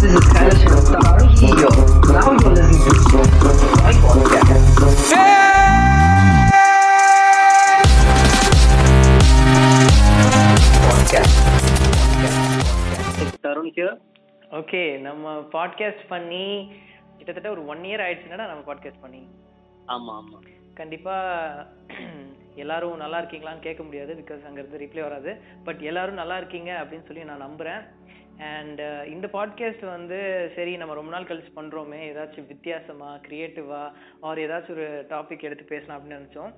this is Kailash Star Hero. Now you're listening to my podcast. Podcast. Tarun here okay நம்ம podcast பண்ணி கிட்டத்தட்ட ஒரு one year ஆயிடுச்சுன்னா நம்ம பாட்காஸ்ட் பண்ணி ஆமா ஆமா கண்டிப்பா எல்லாரும் நல்லா இருக்கீங்களான்னு கேட்க முடியாது பிகாஸ் அங்கிருந்து ரிப்ளை வராது பட் எல்லாரும் நல்லா இருக்கீங்க அப்படின்னு சொல்லி நான் நம்புறேன் அண்ட் uh, இந்த பாட்காஸ்ட் வந்து சரி நம்ம ரொம்ப நாள் கழிச்சு பண்ணுறோமே ஏதாச்சும் வித்தியாசமா கிரியேட்டிவா ஆர் ஏதாச்சும் ஒரு டாபிக் எடுத்து பேசலாம் அப்படின்னு நினச்சோம்.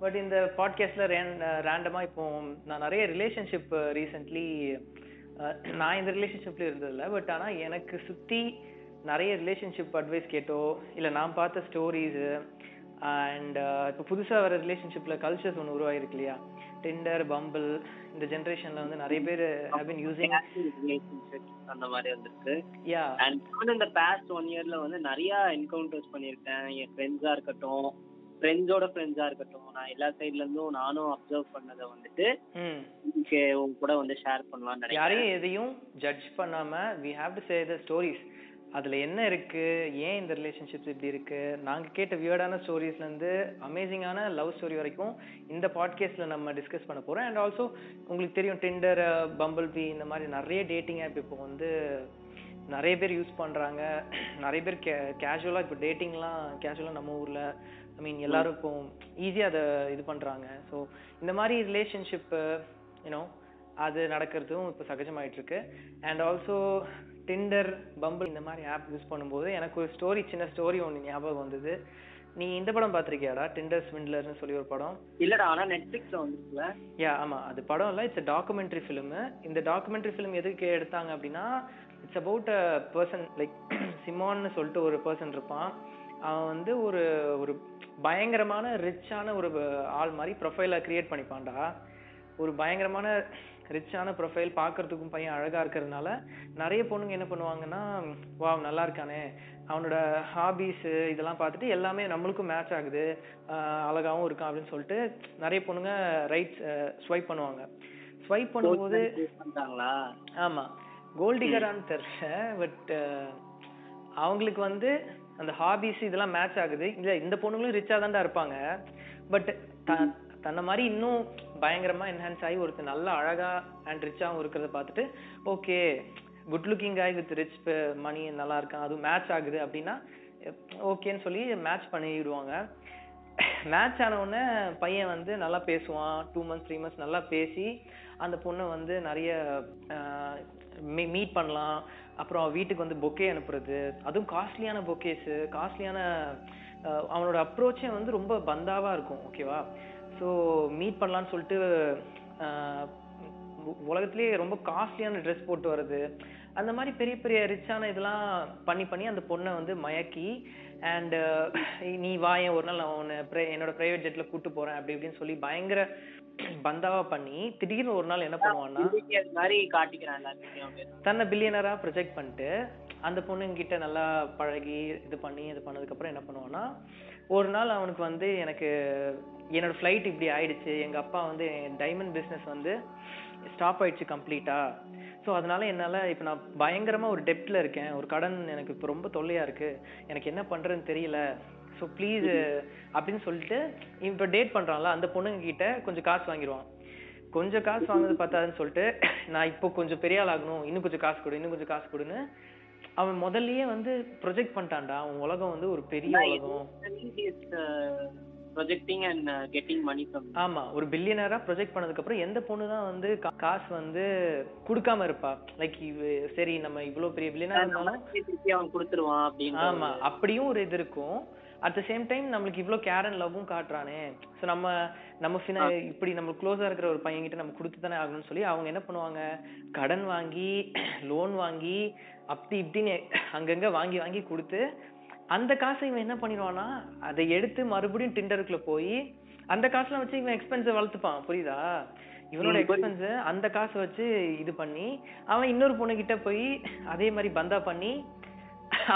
பட் இந்த பாட்காஸ்ட்டில் ரேன் ரேண்டமாக இப்போ நான் நிறைய ரிலேஷன்ஷிப் ரீசெண்ட்லி நான் இந்த ரிலேஷன்ஷிப்லேயும் இருந்ததில்ல. பட் ஆனால் எனக்கு சுற்றி நிறைய ரிலேஷன்ஷிப் அட்வைஸ் கேட்டோ இல்லை நான் பார்த்த ஸ்டோரிஸு அண்ட் இப்போ புதுசாக வர ரிலேஷன்ஷிப்பில் கல்ச்சர்ஸ் ஒன்று உருவாயிருக்கு இல்லையா? டிண்டர் பம்பிள் இந்த ஜென்ரேஷன்ல வந்து நிறைய பேர் ஹேவ் பின் யூசிங் அந்த மாதிரி வந்திருக்கு. யா அண்ட் நான் இந்த பாஸ்ட் ஒன் இயர்ல வந்து நிறைய என்கவுண்டர்ஸ் பண்ணியிருக்கேன். என் ஃப்ரெண்ட்ஸா இருக்கட்டும் ஃப்ரெண்ட்ஸோட ஃப்ரெண்ட்ஸா இருக்கட்டும். நான் எல்லா சைட்ல இருந்தும் நானும் அப்சர்வ் பண்ணதை வந்துட்டு உங்க கூட வந்து ஷேர் நினைக்கிறேன். யாரையும் எதையும் ஜட்ஜ் பண்ணாம we have to say the stories அதுல என்ன இருக்கு? ஏன் இந்த ரிலேஷன்ஷிப்ஸ் இப்படி இருக்கு? நாங்க கேட்ட வியர்டான ஸ்டோரிஸ்ல இருந்து அமேசிங்கான லவ் ஸ்டோரி வரைக்கும் இந்த பாட்காஸ்ட்ல நம்ம டிஸ்கஸ் பண்ண போறோம். அண்ட் ஆல்சோ உங்களுக்கு தெரியும் டிண்டர் பம்பிள் பி இந்த மாதிரி நிறைய டேட்டிங் ஆப் இப்போ வந்து நிறைய பேர் யூஸ் பண்றாங்க. நிறைய பேர் கே கேஷுவலா இப்போ டேட்டிங்லாம் கேஷுவலா நம்ம ஊர்ல ஐ மீன் எல்லாரும் இப்போ ஈஸியா அதை இது பண்றாங்க. ஸோ இந்த மாதிரி ரிலேஷன்ஷிப் யூனோ அது நடக்கிறதும் இப்போ சகஜமாயிட்டு இருக்கு. அண்ட் ஆல்சோ டிண்டர் பம்பிள் இந்த மாதிரி ஆப் யூஸ் பண்ணும்போது எனக்கு ஒரு ஸ்டோரி சின்ன ஸ்டோரி ஒன்று ஞாபகம் வந்தது. நீ இந்த படம் பார்த்திருக்கியாடா? டிண்டர் ஸ்விண்ட்லர்னு சொல்லி ஒரு படம். இல்லடா ஆனா நெட்ஃபிளிக்ஸ்ல வந்துருக்குல்ல யா ஆமா. அது படம் இல்ல இட்ஸ் டாக்குமெண்ட்ரி ஃபிலிம் இந்த டாக்குமெண்ட்ரி ஃபிலிம் எதுக்கு எடுத்தாங்க அப்படின்னா it's about a person like சிமான்னு சொல்லிட்டு ஒரு பர்சன் இருப்பான். அவன் வந்து ஒரு ஒரு பயங்கரமான ரிச்சான ஒரு ஆள் மாதிரி ப்ரொஃபைலை கிரியேட் பண்ணிப்பான்டா. ஒரு பயங்கரமான ரிச்சான ப்ரொஃபைல் பார்க்கறதுக்கும் பையன் அழகா இருக்கிறதுனால நிறைய பொண்ணுங்க என்ன பண்ணுவாங்கன்னா வா நல்லா இருக்கானே. அவனோட ஹாபிஸ் இதெல்லாம் பார்த்துட்டு எல்லாமே நம்மளுக்கும் மேட்ச் ஆகுது. ஆஹ் அழகாவும் இருக்கான் அப்படின்னு சொல்லிட்டு நிறைய பொண்ணுங்க ரைட் ஸ்வைப் பண்ணுவாங்க. ஸ்வைப் பண்ணும்போது பண்றாங்களா? ஆமா. கோல்டிகரான்னு தெரியல பட் அவங்களுக்கு வந்து அந்த ஹாபிஸ் இதெல்லாம் மேட்ச் ஆகுது. இல்ல இந்த பொண்ணுங்களும் ரிச்சா தான்டா இருப்பாங்க. பட் தன்னை மாதிரி இன்னும் பயங்கரமா என்ஹான்ஸ் ஆகி ஒருத்தர் நல்லா அழகா அண்ட் ரிச்சாகவும் இருக்கிறத பார்த்துட்டு ஓகே குட் லுக்கிங் ஆகி வித் ரிச் மணி நல்லா இருக்கான் அதுவும் மேட்ச் ஆகுது அப்படின்னா ஓகேன்னு சொல்லி மேட்ச் பண்ணிடுவாங்க. மேட்ச் ஆன உடனே பையன் வந்து நல்லா பேசுவான். டூ மந்த்ஸ் த்ரீ மந்த்ஸ் நல்லா பேசி அந்த பொண்ணை வந்து நிறைய மீட் பண்ணலாம். அப்புறம் வீட்டுக்கு வந்து பொக்கே அனுப்புறது. அதுவும் காஸ்ட்லியான பொக்கேஸு காஸ்ட்லியான அவனோட அப்ரோச்சே வந்து ரொம்ப பந்தாவாக இருக்கும் ஓகேவா ஸோ மீட் பண்ணலான்னு சொல்லிட்டு உலகத்திலேயே ரொம்ப காஸ்ட்லியான ட்ரெஸ் போட்டு வர்றது அந்த மாதிரி பெரிய பெரிய ரிச்சான இதெல்லாம் பண்ணி பண்ணி அந்த பொண்ணை வந்து மயக்கி அண்ட் நீ வாயேன் ஒரு நாள் நான் உன்னை pri- என்னோட பிரைவேட் ஜெட்ல கூட்டு போறேன் அப்படி இப்படின்னு சொல்லி பயங்கர பந்தாவா பண்ணி திடீர்னு ஒரு நாள் என்ன பண்ணுவான்னா. தன்னை பில்லியனரா ப்ரொஜெக்ட் பண்ணிட்டு அந்த பொண்ணுங்கிட்ட நல்லா பழகி இது பண்ணி இது பண்ணதுக்கு அப்புறம் என்ன பண்ணுவான்னா ஒரு நாள் அவனுக்கு வந்து எனக்கு என்னோட ஃப்ளைட் இப்படி ஆயிடுச்சு. எங்கள் அப்பா வந்து டைமண்ட் பிஸ்னஸ் வந்து ஸ்டாப் ஆயிடுச்சு கம்ப்ளீட்டா ஸோ அதனால என்னால் இப்போ நான் பயங்கரமாக ஒரு டெப்டில் இருக்கேன். ஒரு கடன் எனக்கு இப்போ ரொம்ப தொல்லையாக இருக்குது எனக்கு என்ன பண்ணுறதுன்னு தெரியல. ஸோ ப்ளீஸ் அப்படின்னு சொல்லிட்டு இப்போ டேட் பண்ணுறான்ல அந்த பொண்ணுங்க கிட்ட கொஞ்சம் காசு வாங்கிடுவான். கொஞ்சம் காசு வாங்குறது பத்தாதுன்னு சொல்லிட்டு நான் இப்போ கொஞ்சம் பெரிய ஆள் ஆகணும் இன்னும் கொஞ்சம் காசு கொடு இன்னும் கொஞ்சம் காசு கொடுன்னு அவன் முதல்லயே வந்து ப்ரொஜெக்ட் பண்ணிட்டான்டா. அவன் உலகம் வந்து ஒரு பெரிய உலகம். uh, getting money from ஆமா ஒரு பில்லியனரா ப்ரொஜெக்ட் பண்ணதுக்கு அப்புறம் எந்த பொண்ணு தான் வந்து காசு வந்து கொடுக்காம இருப்பா? லைக் சரி நம்ம இவ்வளவு பெரிய பில்லியனரா இருந்தாலும் அவன் கொடுத்துருவான் அப்படின்னு ஆமா அப்படியும் ஒரு இது இருக்கும். அட் த சேம் டைம் நம்மளுக்கு இவ்ளோ கேர் அண்ட் லவ்வும் காட்டுறானே. ஸோ நம்ம நம்ம ஃபினா இப்படி நம்ம க்ளோஸா இருக்கிற ஒரு பையன் கிட்ட நம்ம கொடுத்து தானே ஆகணும்னு சொல்லி அவங்க என்ன பண்ணுவாங்க? கடன் வாங்கி லோன் வாங்கி அப்படி இப்படின்னு அங்கங்க வாங்கி வாங்கி கொடுத்து அந்த காசை இவன் என்ன பண்ணிடுவான்னா அதை எடுத்து மறுபடியும் டிண்டருக்குள்ள போய் அந்த காசுலாம் வச்சு இவன் எக்ஸ்பென்ஸை வளர்த்துப்பான். புரியுதா? இவனோட. எக்ஸ்பென்ஸ் அந்த காசை வச்சு இது பண்ணி அவன் இன்னொரு பொண்ணு கிட்ட போய் அதே மாதிரி பந்தா பண்ணி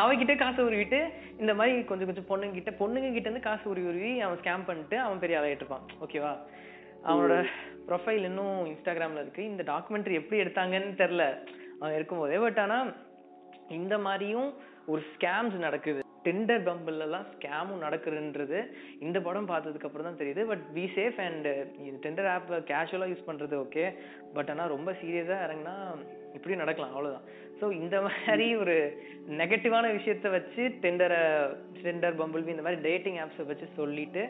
அவகிட்ட காசு உருவிட்டு இந்த மாதிரி கொஞ்சம் கொஞ்சம் பொண்ணுங்க கிட்ட பொண்ணுங்க கிட்ட இருந்து காசு உருவி உருவி அவன் ஸ்கேம் பண்ணிட்டு அவன் பெரிய ஆளாயிட்டு இருப்பான் ஓகேவா அவனோட ப்ரொஃபைல் இன்னும் இன்ஸ்டாகிராம்ல இருக்கு. இந்த டாக்குமெண்ட்ரி எப்படி எடுத்தாங்கன்னு தெரியல. அவன் இருக்கும்போதே பட் ஆனா இந்த மாதிரியும் ஒரு ஸ்கேம்ஸ் நடக்குது. டெண்டர் பம்பிள்லாம் ஸ்கேமும் நடக்குதுன்றது இந்த படம் பார்த்ததுக்கு அப்புறம் தான் தெரியுது. But we safe and Tinder app கேஷுவலாக யூஸ் பண்ணுறது ஓகே பட் ஆனால் ரொம்ப சீரியஸாக இறங்கினா இப்படியும் நடக்கலாம் அவ்வளோதான் ஸோ இந்த மாதிரி ஒரு நெகட்டிவான விஷயத்த வச்சு டெண்டரை டெண்டர் பம்பிள் இந்த மாதிரி டேட்டிங் ஆப்ஸை வச்சு சொல்லிட்டு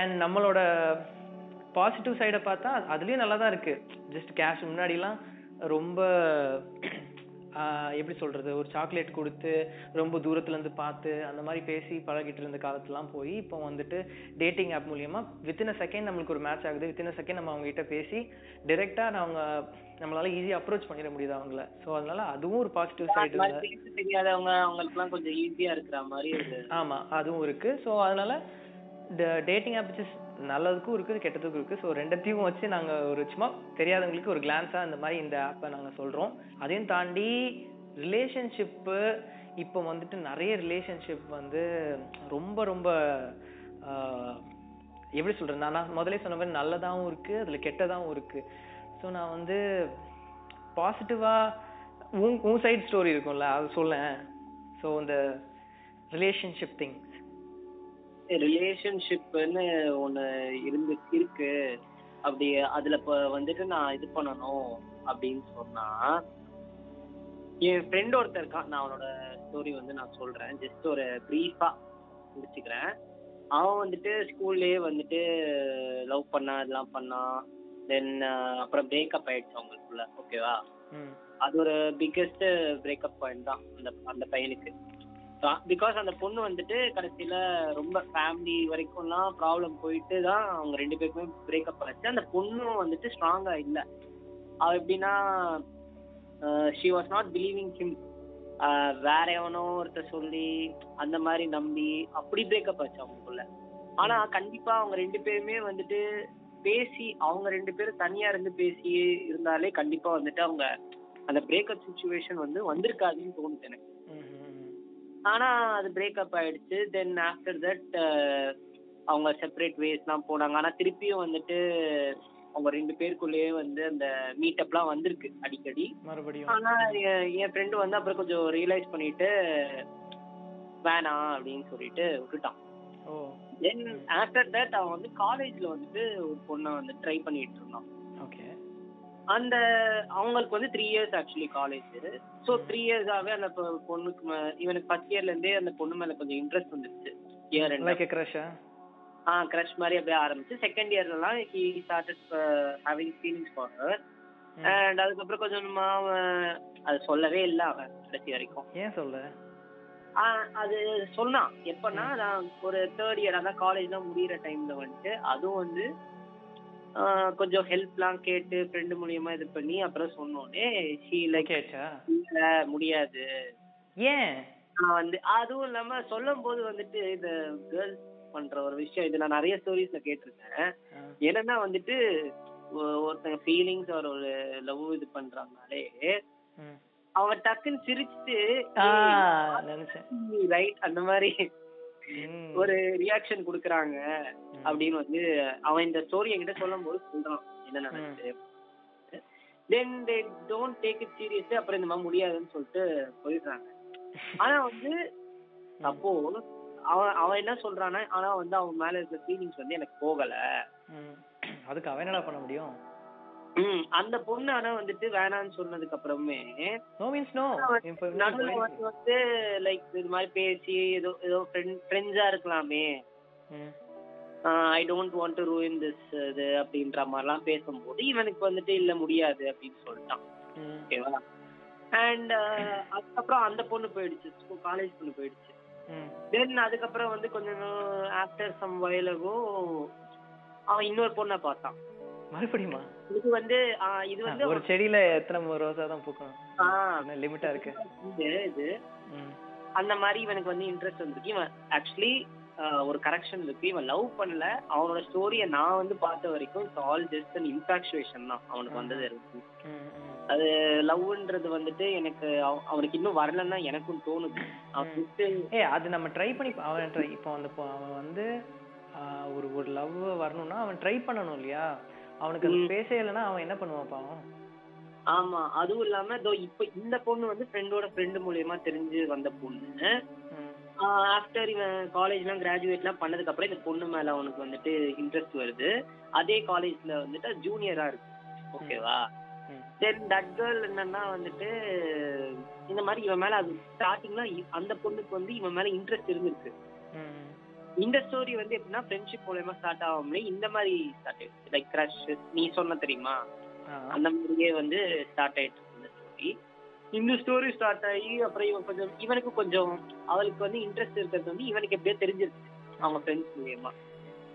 அண்ட் நம்மளோட பாசிட்டிவ் சைடை பார்த்தா அதுலேயும் நல்லா தான் இருக்குது ஜஸ்ட் கேஷ் முன்னாடிலாம் ரொம்ப எப்படி சொல்றது ஒரு சாக்லேட் கொடுத்து ரொம்ப தூரத்துல இருந்து பார்த்து அந்த மாதிரி பேசி பழகிட்டு இருந்த காலத்துலாம் போய் இப்போ வந்துட்டு டேட்டிங் ஆப் மூலியமா வித்தின் அ செகண்ட் நம்மளுக்கு ஒரு மேட்ச் ஆகுது. வித்தின் அ செகண்ட் நம்ம அவங்க கிட்ட பேசி டைரக்டா அவங்க நம்மளால ஈஸியா அப்ரோச் பண்ணிட முடியுது அவங்கள. ஸோ அதனால அதுவும் ஒரு பாசிட்டிவ் சைடு பேச தெரியாதவங்க அவங்களுக்குலாம் கொஞ்சம் ஈஸியா இருக்கிற மாதிரி இருக்கு ஆமா அதுவும் இருக்கு. ஸோ அதனால டேட்டிங் ஆப் வச்சு நல்லதுக்கும் இருக்குது கெட்டதுக்கும் இருக்குது. ஸோ ரெண்டத்தையும் வச்சு நாங்கள் ஒரு சும்மா தெரியாதவங்களுக்கு ஒரு கிளான்ஸாக இந்த மாதிரி இந்த ஆப்பை நாங்கள் சொல்கிறோம் அதையும் தாண்டி ரிலேஷன்ஷிப்பு இப்போ வந்துட்டு நிறைய ரிலேஷன்ஷிப் வந்து ரொம்ப ரொம்ப எப்படி சொல்கிறது நான் முதலே சொன்ன மாதிரி நல்லதாகவும் இருக்குது அதில் கெட்டதாகவும் இருக்குது ஸோ நான் வந்து பாசிட்டிவாக உன் உன் சைட் ஸ்டோரி இருக்கும்ல அது சொல்லேன். ஸோ இந்த ரிலேஷன்ஷிப் திங் ரிலேஷன்ஷிப்னு ஒண்ணு இருந்து இருக்கு. அப்படி அதுல இப்ப வந்துட்டு நான் இது பண்ணணும் அப்படின்னு சொன்னா என் ஃப்ரெண்ட் ஒருத்தர் இருக்கான். நான் அவனோட ஸ்டோரி வந்து நான் சொல்றேன். ஜஸ்ட் ஒரு ப்ரீஃபா முடிச்சுக்கிறேன். அவன் வந்துட்டு ஸ்கூல்லயே வந்துட்டு லவ் பண்ணா இதெல்லாம் பண்ணான். தென் அப்புறம் பிரேக்கப் ஆயிடுச்சு அவங்களுக்குள்ள. ஓகேவா அது ஒரு பிக்கெஸ்ட் பிரேக்கப் பாயிண்ட் தான் அந்த அந்த பையனுக்கு. பிகாஸ் அந்த பொண்ணு வந்துட்டு கடைசியில ரொம்ப ஃபேமிலி வரைக்கும்லாம் ப்ராப்ளம் போயிட்டு தான் அவங்க ரெண்டு பேருக்குமே பிரேக்கப் ஆச்சு. அந்த பொண்ணும் வந்துட்டு ஸ்ட்ராங்கா இல்ல. அவ எப்படின்னா she was not believing him வேற எவனோ ஒருத்தர் சொல்லி அந்த மாதிரி நம்பி அப்படி பிரேக்கப் ஆச்சு அவங்களுக்குள்ள. ஆனா கண்டிப்பா அவங்க ரெண்டு பேருமே வந்துட்டு பேசி அவங்க ரெண்டு பேரும் தனியா இருந்து பேசி இருந்தாலே கண்டிப்பா வந்துட்டு அவங்க அந்த பிரேக்கப் சுச்சுவேஷன் வந்து வந்திருக்காதுன்னு தோணுது எனக்கு. ஆனா அது பிரேக்கப் ஆயிடுச்சு. தென் ஆஃப்டர் தட் அவங்க செப்பரேட் வேஸ்லாம் போனாங்க. ஆனா திருப்பியும் வந்துட்டு அவங்க ரெண்டு பேருக்குள்ளேயே வந்து அந்த மீட்டப்லாம் வந்திருக்கு அடிக்கடி. மறுபடியும்? ஆனா என் ஃப்ரெண்டு வந்து அப்புறம் கொஞ்சம் ரியலைஸ் பண்ணிட்டு வேணாம் அப்படின்னு சொல்லிட்டு விட்டுட்டான். ஓ. தென் ஆஃப்டர் தட் அவன் வந்து காலேஜ்ல வந்துட்டு ஒரு பொண்ணை வந்து ட்ரை பண்ணிட்டு இருந்தான். அந்த அவங்களுக்கு வந்து three years actually college so three இயர்ஸாவே அந்த பொண்ணுக்கு இவனுக்கு ஃபர்ஸ்ட் இயர்ல இருந்தே அந்த பொண்ணு மேல கொஞ்சம் இன்ட்ரெஸ்ட் வந்துருச்சு. இயர் லைக் கிரஷா ஆ கிரஷ் மாதிரி அப்படியே ஆரம்பிச்சு second இயர்லலாம் he started having feelings for her and அதுக்கப்புறம் கொஞ்சம் அவன் அது சொல்லவே இல்லை அவன் கடைசி வரைக்கும். ஏன் சொல்ல? அது சொன்னான். எப்பன்னா நான் ஒரு தேர்ட் இயர் அதான் காலேஜ்லாம் முடியிற டைம்ல வந்துட்டு அதுவும் வந்து கொஞ்சம் ஹெல்ப்லாம் கேட்டு ஃப்ரெண்டு மூலியமா இது பண்ணி அப்புறம் சொன்னோடனே ஷீ லைக் கேச்சா இல்ல முடியாது ஏன் நான் வந்து அதுவும் இல்லாம சொல்லும் போது வந்துட்டு இந்த கேர்ள்ஸ் பண்ற ஒரு விஷயம் இது நான் நிறைய ஸ்டோரிஸ்ல கேட்டிருக்கேன். என்னன்னா வந்துட்டு ஒருத்தங்க ஃபீலிங்ஸ் ஒரு ஒரு லவ் இது பண்றாங்கனாலே. அவங்க டக்குன்னு சிரிச்சுட்டு ரைட் அந்த மாதிரி. ஒரு ரியாக்ஷன் குடுக்குறாங்க. அப்படின்னு வந்து அவன் இந்த ஸ்டோரி என்கிட்ட சொல்லும் போது சொல்றான். என்ன நடக்குது then they don't take it serious அப்புறம் இந்த மாதிரி முடியாதுன்னு சொல்லிட்டு போயிடுறாங்க. ஆனா வந்து அப்போ அவன் அவன் என்ன சொல்றான்னா ஆனா வந்து அவன் மேல இருக்க ஃபீலிங்ஸ் வந்து எனக்கு போகல. அதுக்கு அவன் என்னடா பண்ண முடியும்? அந்த பொண்ணு ஆனா வந்துட்டு வேணாம்னு சொன்னதுக்கு அப்புறமே நோ மீன்ஸ் நோ நடுவுல வந்து லைக் இது மாதிரி பேசி ஏதோ ஏதோ ஃப்ரெண்ட்ஸா இருக்கலாமே. I don't want to ruin this இது அப்படின்ற மாதிரிலாம் பேசும்போது இவனுக்கு வந்துட்டு இல்ல முடியாது அப்படின்னு சொல்லிட்டான். ஓகேவா? அண்ட் அதுக்கப்புறம் அந்த பொண்ணு போயிடுச்சு காலேஜ் பொண்ணு போயிடுச்சு. தென் அதுக்கப்புறம் வந்து கொஞ்சம் ஆஃப்டர் சம் வயலகோ அவன் இன்னொரு பொண்ணை பார்த்தான். மறுபடியுமா? இது வந்து இது வந்து ஒரு செடியில எத்தனை ரோசா தான் என்ன லிமிட்டா இருக்கு? இது. அந்த மாதிரி இவனுக்கு வந்து இன்ட்ரெஸ்ட் வந்துருக்கு. இவன் ஆக்சுவலி ஒரு கரெக்ஷன் இருக்கு. இவன் லவ் பண்ணல. அவனோட ஸ்டோரியை நான் வந்து பார்த்த வரைக்கும் it's all just an infatuation தான் அவனுக்கு வந்தது இருக்கு. அது லவ்ன்றது வந்துட்டு எனக்கு அவ- அவனுக்கு இன்னும் வரலன்னு எனக்கும் தோணுது. ஏய் அது நம்ம ட்ரை பண்ணி அவன் ட்ரை இப்போ அந்த அவன் வந்து ஒரு ஒரு லவ் வரணும்னா அவன் ட்ரை பண்ணணும் இல்லையா? அவனுக்கு அது பேச இல்லைன்னா அவன் என்ன பண்ணுவான் பாவம்? ஆமா அதுவும் இல்லாம இதோ இப்ப இந்த பொண்ணு வந்து ஃப்ரெண்டோட ஃப்ரெண்டு மூலியமா தெரிஞ்சு வந்த பொண்ணு. ஆஃப்டர் இவன் காலேஜ்லாம் கிராஜுவேட்லாம் பண்ணதுக்கு அப்புறம் இந்த பொண்ணு மேல அவனுக்கு வந்துட்டு இன்ட்ரெஸ்ட் வருது. அதே காலேஜ்ல வந்துட்டு ஜூனியரா இருக்கு. ஓகேவா. தென் தட் கேர்ள் என்னன்னா வந்துட்டு இந்த மாதிரி இவன் மேல அது ஸ்டார்டிங்ல அந்த பொண்ணுக்கு வந்து இவன் மேல இன்ட்ரெஸ்ட் இருந்திருக்கு. இந்த ஸ்டோரி வந்து எப்படின்னா ஃப்ரெண்ட்ஷிப் மூலயமா ஸ்டார்ட் ஆகாமலே இந்த மாதிரி ஸ்டார்ட் ஆயிடுச்சு. லைக் க்ரஷ் நீ சொன்ன தெரியுமா? அந்த மாதிரியே வந்து ஸ்டார்ட் ஆயிட்டு இந்த ஸ்டோரி இந்த ஸ்டோரி ஸ்டார்ட் ஆகி அப்புறம் இவன் கொஞ்சம் இவனுக்கு கொஞ்சம் அவளுக்கு வந்து இன்ட்ரெஸ்ட் இருக்கிறது வந்து இவனுக்கு எப்படியோ தெரிஞ்சிருச்சு. அவங்க ஃப்ரெண்ட்ஸ் மூலியமா.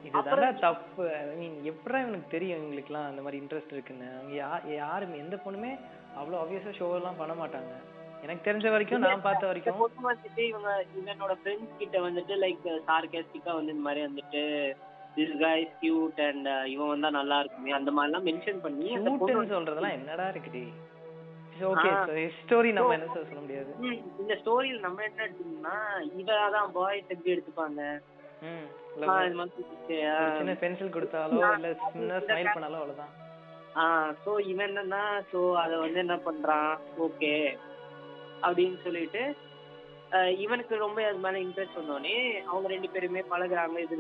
இதுதான் தப்பு. ஐ மீன் எப்படா இவனுக்கு தெரியும் இவங்களுக்குலாம் அந்த மாதிரி இன்ட்ரெஸ்ட் இருக்குன்னு? அவங்க யாருமே எந்த பொண்ணுமே அவ்வளோ ஆப்வியஸாக ஷோ எல்லாம் பண்ண மாட்டாங்க. எனக்கு தெரிஞ்ச வரைக்கும் நான் பார்த்த வரைக்கும் வந்துட்டு இவங்க இவனோட ஃப்ரெண்ட்ஸ் கிட்ட வந்துட்டு லைக் சார்காஸ்டிக்கா வந்து இந்த மாதிரி வந்துட்டு திஸ் is cute அண்ட் இவன் வந்தா நல்லா இருக்குமே? அந்த மாதிரிலாம் மென்ஷன் பண்ணி சொல்றதெல்லாம் என்னடா இருக்குடி? ஓகே ஸ்டோரி நம்ம என்ன சொல்ல முடியாது? இந்த ஸ்டோரியில் நம்ம என்ன எடுத்துக்கணும்னா இவ அதான் பாய்ஸ் எப்படி எடுத்துப்பாங்க. சின்ன பென்சில் கொடுத்தாலோ இல்ல சின்ன ஸ்மைல் பண்ணாலோ அவ்வளவுதான். ஆ சோ இவன் என்னன்னா சோ அத வந்து என்ன பண்றான் ஓகே அப்படின்னு சொல்லிட்டு இவனுக்கு ரொம்ப அது மேல இன்ட்ரெஸ்ட் வந்தோடனே அவங்க ரெண்டு பேருமே பழகுறாங்க இது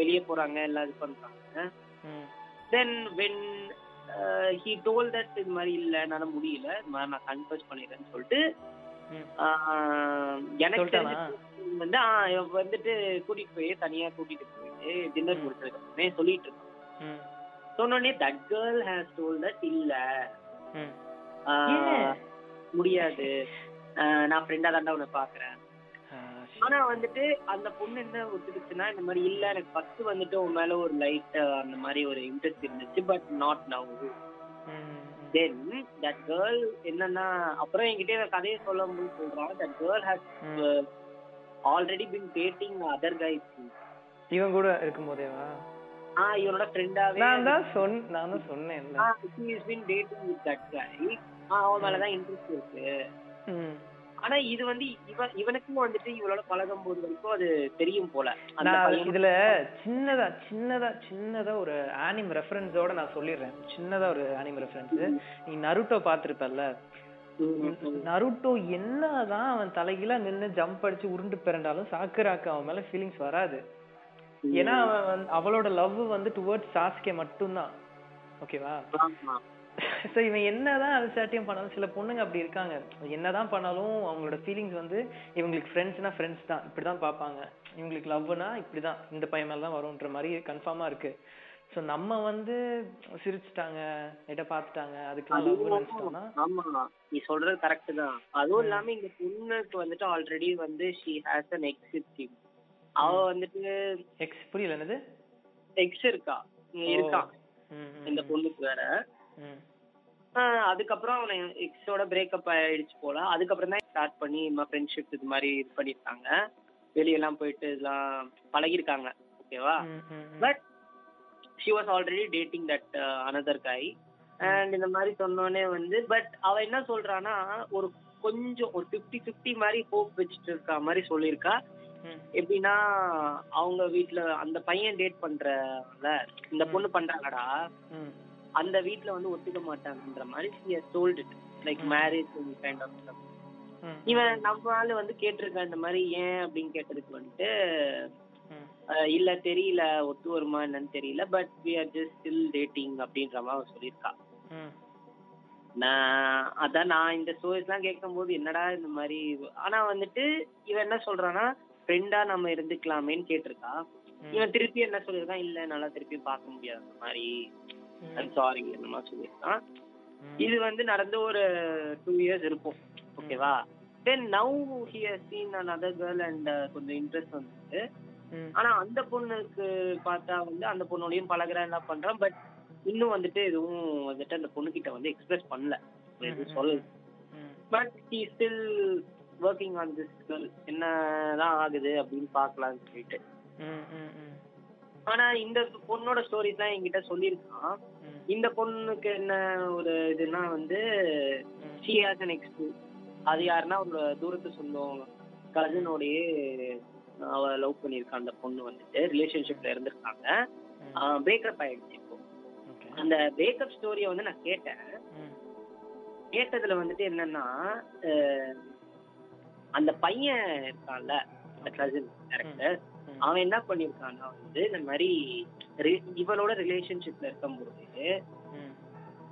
வெளியே போறாங்க எல்லாம் இது பண்றாங்க. Then when he told that இது மாதிரி இல்ல என்னால முடியல. இது மாதிரி நான் கன்ஃபர்ஸ் பண்ணிடுறேன்னு சொல்லிட்டு எனக்கு வந்து வந்துட்டு கூட்டிட்டு போய் தனியா கூட்டிட்டு போயிட்டு டின்னர் கொடுத்ததுக்கு அப்புறமே சொல்லிட்டு இருக்கான் சொன்னோடனே that girl has told that இல்ல? முடியாது. நான் ஃப்ரெண்டா தாண்டா உன்னை பாக்குறேன். ஆனா வந்துட்டு அந்த பொண்ணு என்ன ஒத்துக்குச்சுன்னா இந்த மாதிரி இல்ல எனக்கு ஃபர்ஸ்ட் வந்துட்டு உன் மேல ஒரு லைட் அந்த மாதிரி ஒரு இன்ட்ரெஸ்ட் இருந்துச்சு but not now. Then that girl என்னன்னா அப்புறம் என்கிட்ட கதையை சொல்லும் போது சொல்றான் that girl has. Already been dating other guys இவன் கூட இருக்கும்போதேவா? ஆ இவனோட ஃப்ரெண்டாவே நான் தான் சொன் நான் தான் சொன்னேன்ல. he has been dating with that guy. ஆ அவன் மேலதான் இன்ட்ரெஸ்ட் இருக்கு. ஆனா இது வந்து இவன் இவனுக்கும் வந்துட்டு இவளோட பழகும் போது வரைக்கும் அது தெரியும் போல. இதுல சின்னதா சின்னதா சின்னதா ஒரு ஆனிம் ரெஃபரன்ஸோட நான் சொல்லிடுறேன். சின்னதா ஒரு ஆனிம் ரெஃபரன்ஸ் நீ நருட்டோ பாத்திருப்பல்ல நருட்டோ என்னதான் அவன் தலைகீழா நின்னு ஜம்ப் அடிச்சு உருண்டு பிறண்டாலும் சாக்குராக்கு அவன் மேல ஃபீலிங்ஸ் வராது. ஏன்னா அவன் அவளோட லவ் வந்து டுவர்ட்ஸ் சாஸ்கே மட்டும்தான். ஓகேவா. ஸோ இவன் என்னதான் அலசாட்டியம் பண்ணாலும் சில பொண்ணுங்க அப்படி இருக்காங்க. என்னதான் பண்ணாலும் அவங்களோட ஃபீலிங்ஸ் வந்து இவங்களுக்கு ஃப்ரெண்ட்ஸ்னா ஃப்ரெண்ட்ஸ் தான். இப்படிதான் பார்ப்பாங்க. இவங்களுக்கு லவ்னா இப்படிதான். இந்த பையன் மேல தான் வரும்ன்ற மாதிரி கன்ஃபார்மா இருக்கு. ஸோ நம்ம வந்து சிரிச்சுட்டாங்க லைட்டா பார்த்துட்டாங்க நினைச்சிட்டோம்னா ஆமா நீ சொல்றது கரெக்ட் தான். அதுவும் இல்லாம இந்த பொண்ணுக்கு வந்துட்டு ஆல்ரெடி வந்து she has an ex with அவ வந்துட்டு எக்ஸ் புரியல என்னது? எக்ஸ் இருக்கா? இங்க ம், இந்த பொண்ணுக்கு வேற. அதுக்கப்புறம் அவனை எக்ஸோட பிரேக்கப் ஆயிடுச்சு போல. அதுக்கப்புறம் தான் ஸ்டார்ட் பண்ணி இந்த ஃப்ரெண்ட்ஷிப் இது மாதிரி இது பண்ணிருக்காங்க வெளியெல்லாம் போயிட்டு இதெல்லாம் பழகிருக்காங்க ஓகேவா. But she was already dating that another guy and இந்த மாதிரி சொன்னோடனே வந்து பட் அவ என்ன சொல்றான்னா ஒரு கொஞ்சம் ஒரு ஃபிஃப்டி ஃபிஃப்டி மாதிரி ஹோப் வச்சுட்டு இருக்கா மாதிரி சொல்லியிருக்கா. ம், எப்படின்னா அவங்க வீட்ல அந்த பையன் டேட் பண்றல இந்த பொண்ணு பண்றாங்கடா. அந்த வீட்ல வந்து ஒத்துக்க மாட்டாங்கன்ற மாதிரி it. Like marriage kind of hmm, இவன் நம்ம ஆளு வந்து கேட்டிருக்கான் இந்த மாதிரி ஏன் அப்படின்னு கேட்டதுக்கு வந்துட்டு இல்ல தெரியல ஒத்து வருமா என்னன்னு தெரியல but we are just still dating அப்படின்ற மாதிரி அவ சொல்லியிருக்கா. நான் அதான் நான் இந்த ஸ்டோரிஸ் எல்லாம் கேட்கும் போது என்னடா இந்த மாதிரி ஆனா வந்துட்டு இவன் என்ன சொல்றான்னா ஃப்ரெண்டா நம்ம இருந்துக்கலாமேன்னு கேட்டிருக்கா. இவன் திருப்பி என்ன சொல்லியிருக்கான் இல்ல நல்லா திருப்பி பார்க்க முடியாது அந்த மாதிரி. சாரி அந்த மாதிரி சொல்லியிருக்கான். இது வந்து நடந்து ஒரு டூ இயர்ஸ் இருக்கும். ஓகேவா then now he has seen another girl and கொஞ்சம் இன்ட்ரெஸ்ட் வந்துச்சு. ஆனா அந்த பொண்ணுக்கு பார்த்தா வந்து அந்த பொண்ணோடையும் பழகுறேன் என்ன பண்றான். பட் இன்னும் வந்துட்டு எதுவும் வந்துட்டு அந்த பொண்ணுகிட்ட வந்து எக்ஸ்பிரஸ் பண்ணல. எதுவும் சொல்லல. But he still working on this girl என்னதான் ஆகுது அப்படின்னு பார்க்கலாம்னு சொல்லிட்டு. ஆனா இந்த பொண்ணோட ஸ்டோரிஸ் என்கிட்ட சொல்லியிருக்கான். இந்த பொண்ணுக்கு என்ன ஒரு இதுன்னா வந்து. ஷி ஹாஸ் அன் எக்ஸ்பு அது யாருன்னா ஒரு தூரத்து சொந்தம் கசினோடயே அவ லவ் பண்ணியிருக்கா அந்த பொண்ணு வந்துட்டு. ரிலேஷன்ஷிப்ல இருந்திருக்காங்க. பிரேக்கப் ஆயிடுச்சு இப்போ. அந்த பிரேக்கப் ஸ்டோரியை வந்து நான் கேட்டேன். கேட்டதுல வந்துட்டு என்னன்னா அந்த பையன் இருக்கான்ல அந்த கசின் கேரக்டர். அவன் என்ன பண்ணிருக்கான்னா வந்து இந்த மாதிரி இவளோட ரிலேஷன்ஷிப்ல இருக்கும்போது.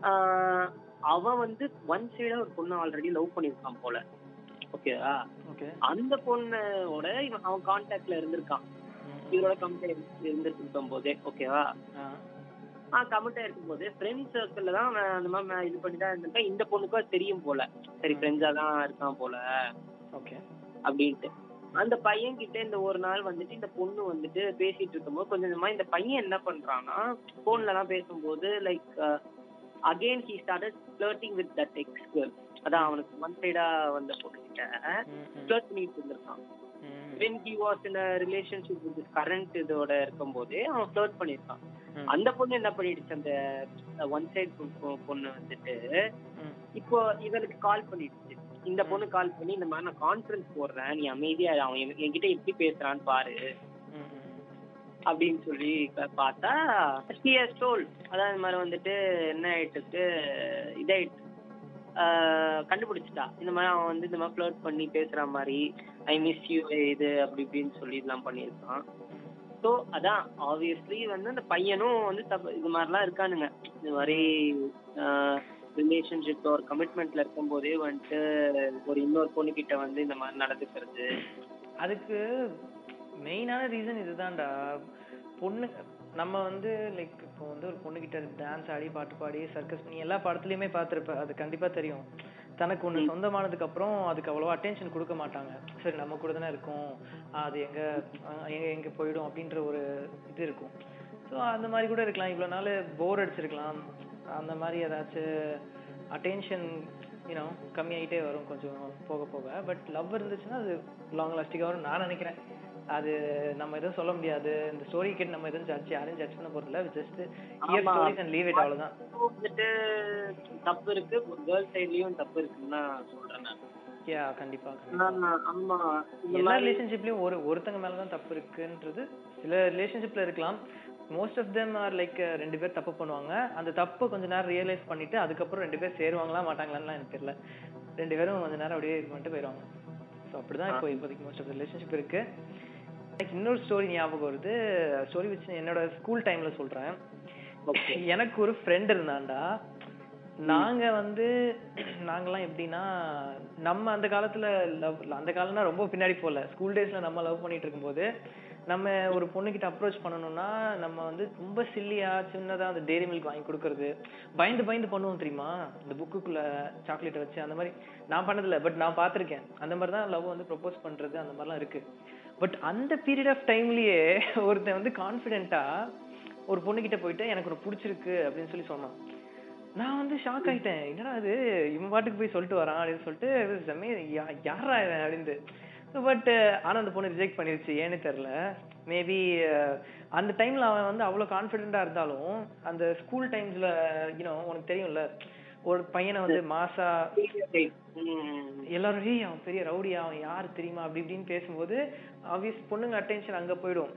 ஆஹ், அவன் வந்து ஒன் சைடா ஒரு பொண்ணு ஆல்ரெடி லவ் பண்ணிருக்கான் போல. ஓகேவா? ஓகே. அந்த பொண்ணோட இவன் அவன் கான்டாக்ட்ல இருந்திருக்கான். இவரோட கமிட் இருந்திருக்கும் போதே ஓகேவா? ஆ. ஆ கமிட்டா இருக்கும்போது ஃப்ரெண்ட்ஸ் சர்க்கிள்ல தான் அந்த மாதிரி இது பண்ணி தான் இருந்திருக்கேன். இந்த பொண்ணுக்கும் தெரியும் போல. சரி ஃப்ரெண்ட்ஸா தான் இருக்கான் போல. ஓகே. அப்படின்ட்டு. அந்த பையன் கிட்ட இந்த ஒரு நாள் வந்துட்டு இந்த பொண்ணு வந்துட்டு பேசிட்டு இருக்கும்போது கொஞ்சம் கொஞ்சமா இந்த பையன் என்ன பண்றான்னா போன்ல எல்லாம் பேசும்போது like again he started flirting with that ex girl அதான் அவனுக்கு ஒன் சைடா வந்த பொண்ணு கிட்ட. ஃபிளர்ட் பண்ணிட்டு இருந்திருக்கான். When he was in relationship with current இதோட இருக்கும்போதே அவன் ஃபிளர்ட் பண்ணிருக்கான். அந்த பொண்ணு என்ன பண்ணிடுச்சு அந்த ஒன் சைடு பொண்ணு வந்துட்டு. இப்போ இவனுக்கு கால் பண்ணிடுச்சு இந்த பொண்ணு கால் பண்ணி இந்த மாதிரி நான் கான்ஃபரன்ஸ் போடுறேன் நீ அமைதியா அவன் என்கிட்ட எப்படி பேசுறான்னு பாரு. அப்படின்னு சொல்லி பார்த்தா she has அதான் இந்த மாதிரி வந்துட்டு என்ன ஆயிட்டு இதாயிட்டு. ஆஹ் கண்டுபிடிச்சிட்டா. இந்த மாதிரி அவன் வந்து இந்த மாதிரி ஃபிளர்ட் பண்ணி பேசுற மாதிரி ஐ மிஸ் யூ இது அப்படி இப்படின்னு சொல்லி இதெல்லாம் பண்ணியிருக்கான். ஸோ அதான் ஆப்வியஸ்லி வந்து அந்த பையனும் வந்து தப்பு இது மாதிரிலாம் இருக்கானுங்க. இந்த மாதிரி ரிலேஷன்ஷிப் ஒரு கமிட்மெண்ட்ல இருக்கும்போதே வந்துட்டு ஒரு இன்னொரு பொண்ணு கிட்ட வந்து இந்த மாதிரி நடந்துக்கிறது. அதுக்கு மெயினான ரீசன் இதுதான்டா. பொண்ணு நம்ம வந்து லைக் இப்போ வந்து ஒரு பொண்ணுகிட்ட டான்ஸ் ஆடி பாட்டு பாடி சர்க்கஸ் பண்ணி எல்லா படத்துலயுமே பார்த்திருப்ப. அது கண்டிப்பா தெரியும். தனக்கு ஒண்ணு சொந்தமானதுக்கு அப்புறம் அதுக்கு அவ்வளவா அட்டென்ஷன் கொடுக்க மாட்டாங்க. சரி நம்ம கூட தானே இருக்கோம். அது எங்க எங்க எங்க போயிடும் அப்படின்ற ஒரு இது இருக்கும். ஸோ அந்த மாதிரி கூட இருக்கலாம். இவ்வளவு நாள் போர் அடிச்சிருக்கலாம். அந்த மாதிரி ஏதாச்சும் அட்டென்ஷன் யூனோ கம்மியாயிட்டே வரும் கொஞ்சம் போக போக. பட் லவ் இருந்துச்சுன்னா அது லாங் லாஸ்டிக்காக வரும் நான் நினைக்கிறேன். அது நம்ம எதுவும் சொல்ல முடியாது. இந்த ஸ்டோரி கேட்டு நம்ம எதுவும் ஜட்ஜ் யாரையும் ஜட்ஜ் பண்ண போறதில்ல just hear. Stories and leave it அவ்வளவுதான். வந்துட்டு தப்பு இருக்கு. கேர்ள் சைட்லயும் தப்பு இருக்குன்னு சொல்றேன் நான். யா கண்டிப்பா. ஆமா, எல்லா ரிலேஷன்ஷிப்லயும் ஒரு ஒருத்தங்க மேல தான் தப்பு இருக்குன்றது சில ரிலேஷன்ஷிப்ல இருக்கலாம். Most of them are like ரெண்டு பேர் தப்பு பண்ணுவாங்க. அந்த தப்பை கொஞ்ச நேரம் ரியலைஸ் பண்ணிட்டு அதுக்கப்புறம் ரெண்டு பேர் சேருவாங்களா மாட்டாங்களான்னு எனக்கு தெரியல. ரெண்டு பேரும் கொஞ்ச நேரம் அப்படியே இது பண்ணிட்டு போயிடுவாங்க ஸோ அப்படிதான் இப்போ இப்போதைக்கு மோஸ்ட் ஆஃப் ரிலேஷன்ஷிப் இருக்கு. எனக்கு இன்னொரு ஸ்டோரி ஞாபகம் வருது. ஸ்டோரி வச்சு என்னோட ஸ்கூல் டைம்ல சொல்றேன். எனக்கு ஒரு ஃப்ரெண்ட் இருந்தான்டா. நாங்க வந்து நாங்கெல்லாம் எப்படின்னா நம்ம அந்த காலத்துல லவ் அந்த காலம்னா ரொம்ப பின்னாடி போகல. ஸ்கூல் டேஸ்ல நம்ம லவ் பண்ணிட்டு இருக்கும்போது நம்ம ஒரு பொண்ணுகிட்ட அப்ரோச் பண்ணணும்னா நம்ம வந்து ரொம்ப சில்லியா சின்னதா அந்த டெய்ரி மில்க் வாங்கி கொடுக்கறது. பயந்து பயந்து பண்ணுவோம் தெரியுமா? இந்த புக்குக்குள்ள சாக்லேட் வச்சு அந்த மாதிரி நான் பண்ணதில்ல பட் நான் பார்த்துருக்கேன். அந்த மாதிரி தான் லவ் வந்து ப்ரொபோஸ் பண்றது அந்த மாதிரிலாம் இருக்கு. பட் அந்த பீரியட் ஆஃப் டைம்லயே ஒருத்தன் வந்து கான்ஃபிடென்ட்டா ஒரு பொண்ணுகிட்ட போயிட்டு எனக்கு ஒரு பிடிச்சிருக்கு அப்படின்னு சொல்லி சொன்னான். நான் வந்து ஷாக் ஆயிட்டேன். என்னடா அது இவன் பாட்டுக்கு போய் சொல்லிட்டு வரான் அப்படின்னு சொல்லிட்டு யாரா யா- இவன்? அப்படின்னு பட் ஆனா அந்த பொண்ணு ரிஜெக்ட் பண்ணிருச்சு. ஏன்னு தெரியல. மேபி uh, அந்த டைம்ல அவன் வந்து அவ்வளவு கான்ஃபிடென்ட்டா இருந்தாலும் அந்த ஸ்கூல் டைம்ஸ்ல யூனோ உனக்கு தெரியும்ல ஒரு பையனை வந்து மாசா எல்லாரும் அவன் பெரிய ரவுடியா அவன் யாரு தெரியுமா? அப்படி இப்படின்னு பேசும்போது ஆப்வியஸ் பொண்ணுங்க அட்டென்ஷன் அங்க போயிடும்.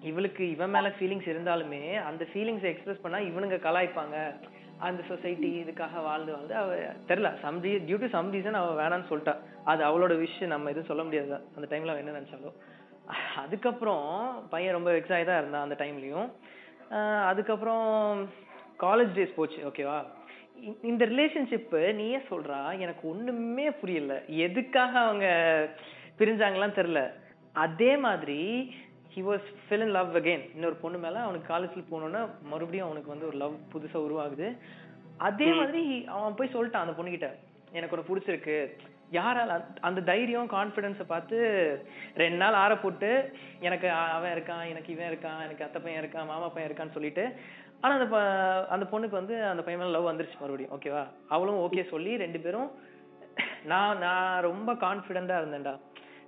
இவளுக்கு இவன் மேல ஃபீலிங்ஸ் இருந்தாலுமே அந்த ஃபீலிங்ஸ் எக்ஸ்பிரஸ் பண்ணா இவனுங்க கலாய்ப்பாங்க. அந்த சொசைட்டி இதுக்காக வாழ்ந்து வாழ்ந்து அவ தெரியல. Some due to some reason அவள் வேணாம்னு சொல்லிட்டா. அது அவளோட விஷயம் நம்ம எதுவும் சொல்ல முடியாது. அந்த டைம்ல அவ என்ன நினைச்சாலும் அதுக்கப்புறம் பையன் ரொம்ப வெக்ஸாகி தான் இருந்தான் அந்த டைம்லயும் அதுக்கப்புறம் காலேஜ் டேஸ் போச்சு. ஓகேவா இந்த ரிலேஷன்ஷிப்பு நீயே சொல்றா? எனக்கு ஒண்ணுமே புரியல. எதுக்காக அவங்க பிரிஞ்சாங்களான்னு தெரியல. அதே மாதிரி he was fell in love again இன்னொரு பொண்ணு மேல அவனுக்கு காலேஜ்ல போனோன்னா மறுபடியும் அவனுக்கு வந்து ஒரு லவ் புதுசா உருவாகுது. அதே மாதிரி அவன் போய் சொல்லிட்டான் அந்த பொண்ணுகிட்ட எனக்கு உனக்கு பிடிச்சிருக்கு. யாரால அந்த- தைரியம் கான்ஃபிடன்ஸை பார்த்து ரெண்டு நாள் ஆற போட்டு எனக்கு அவன் இருக்கான் எனக்கு இவன் இருக்கான் எனக்கு அத்தை பையன் இருக்கான் மாமா பையன் இருக்கான்னு சொல்லிட்டு ஆனா அந்த அந்த பொண்ணுக்கு வந்து அந்த பையன் மேல லவ் வந்துருச்சு மறுபடியும் ஓகேவா அவளும் ஓகே சொல்லி ரெண்டு பேரும் நான் நான் ரொம்ப கான்ஃபிடென்ட்டா இருந்தேன்டா.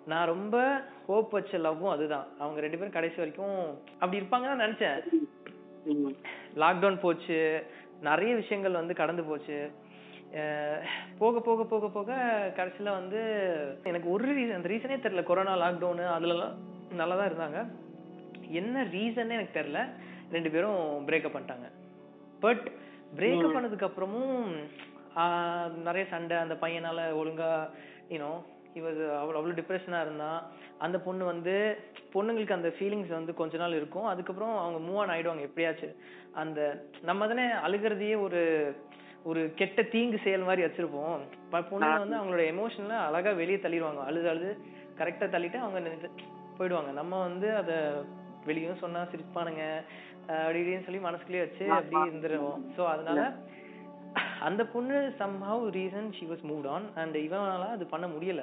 நான் ரொம்ப ஹோப் வச்ச லவ்வும் அதுதான். அவங்க ரெண்டு பேரும் கடைசி வரைக்கும் அப்படி இருப்பாங்கன்னு நினைச்சேன். லாக்டவுன் போச்சு. நிறைய விஷயங்கள் வந்து கடந்து போச்சு. போக போக போக போக கடைசியில வந்து எனக்கு ஒரு ரீசன் அந்த ரீசனே தெரியல. கொரோனா லாக்டவுனு அதுலலாம் நல்லா தான் இருந்தாங்க. என்ன ரீசன்னே எனக்கு தெரியல. ரெண்டு பேரும் பிரேக்கப் பண்ணிட்டாங்க. பட் பிரேக்கப் பண்ணதுக்கு அப்புறமும் ஆஹ் நிறைய சண்டை அந்த பையனால ஒழுங்கா யூனோ இவர் அவ்வளோ அவ்வளோ டிப்ரெஷனாக இருந்தான் அந்த பொண்ணு வந்து பொண்ணுங்களுக்கு அந்த ஃபீலிங்ஸ் வந்து கொஞ்ச நாள் இருக்கும். அதுக்கப்புறம் அவங்க மூவ் ஆன் ஆயிடுவாங்க எப்படியாச்சும் அந்த நம்ம தானே அழுகிறதையே ஒரு ஒரு கெட்ட தீங்கு செயல் மாதிரி வச்சிருப்போம். பொண்ணுங்க வந்து அவங்களோட எமோஷன்ல அழகா வெளியே தள்ளிடுவாங்க. அழுது அழுது கரெக்டா தள்ளிட்டு அவங்க போயிடுவாங்க. நம்ம வந்து அத வெளியும் சொன்னா சிரிப்பானுங்க அஹ் அப்படி இப்படின்னு சொல்லி மனசுக்குள்ளேயே வச்சு அப்படியே இருந்துருவோம். சோ அதனால அந்த பொண்ணு somehow reason she was moved on and இவனால அது பண்ண முடியல.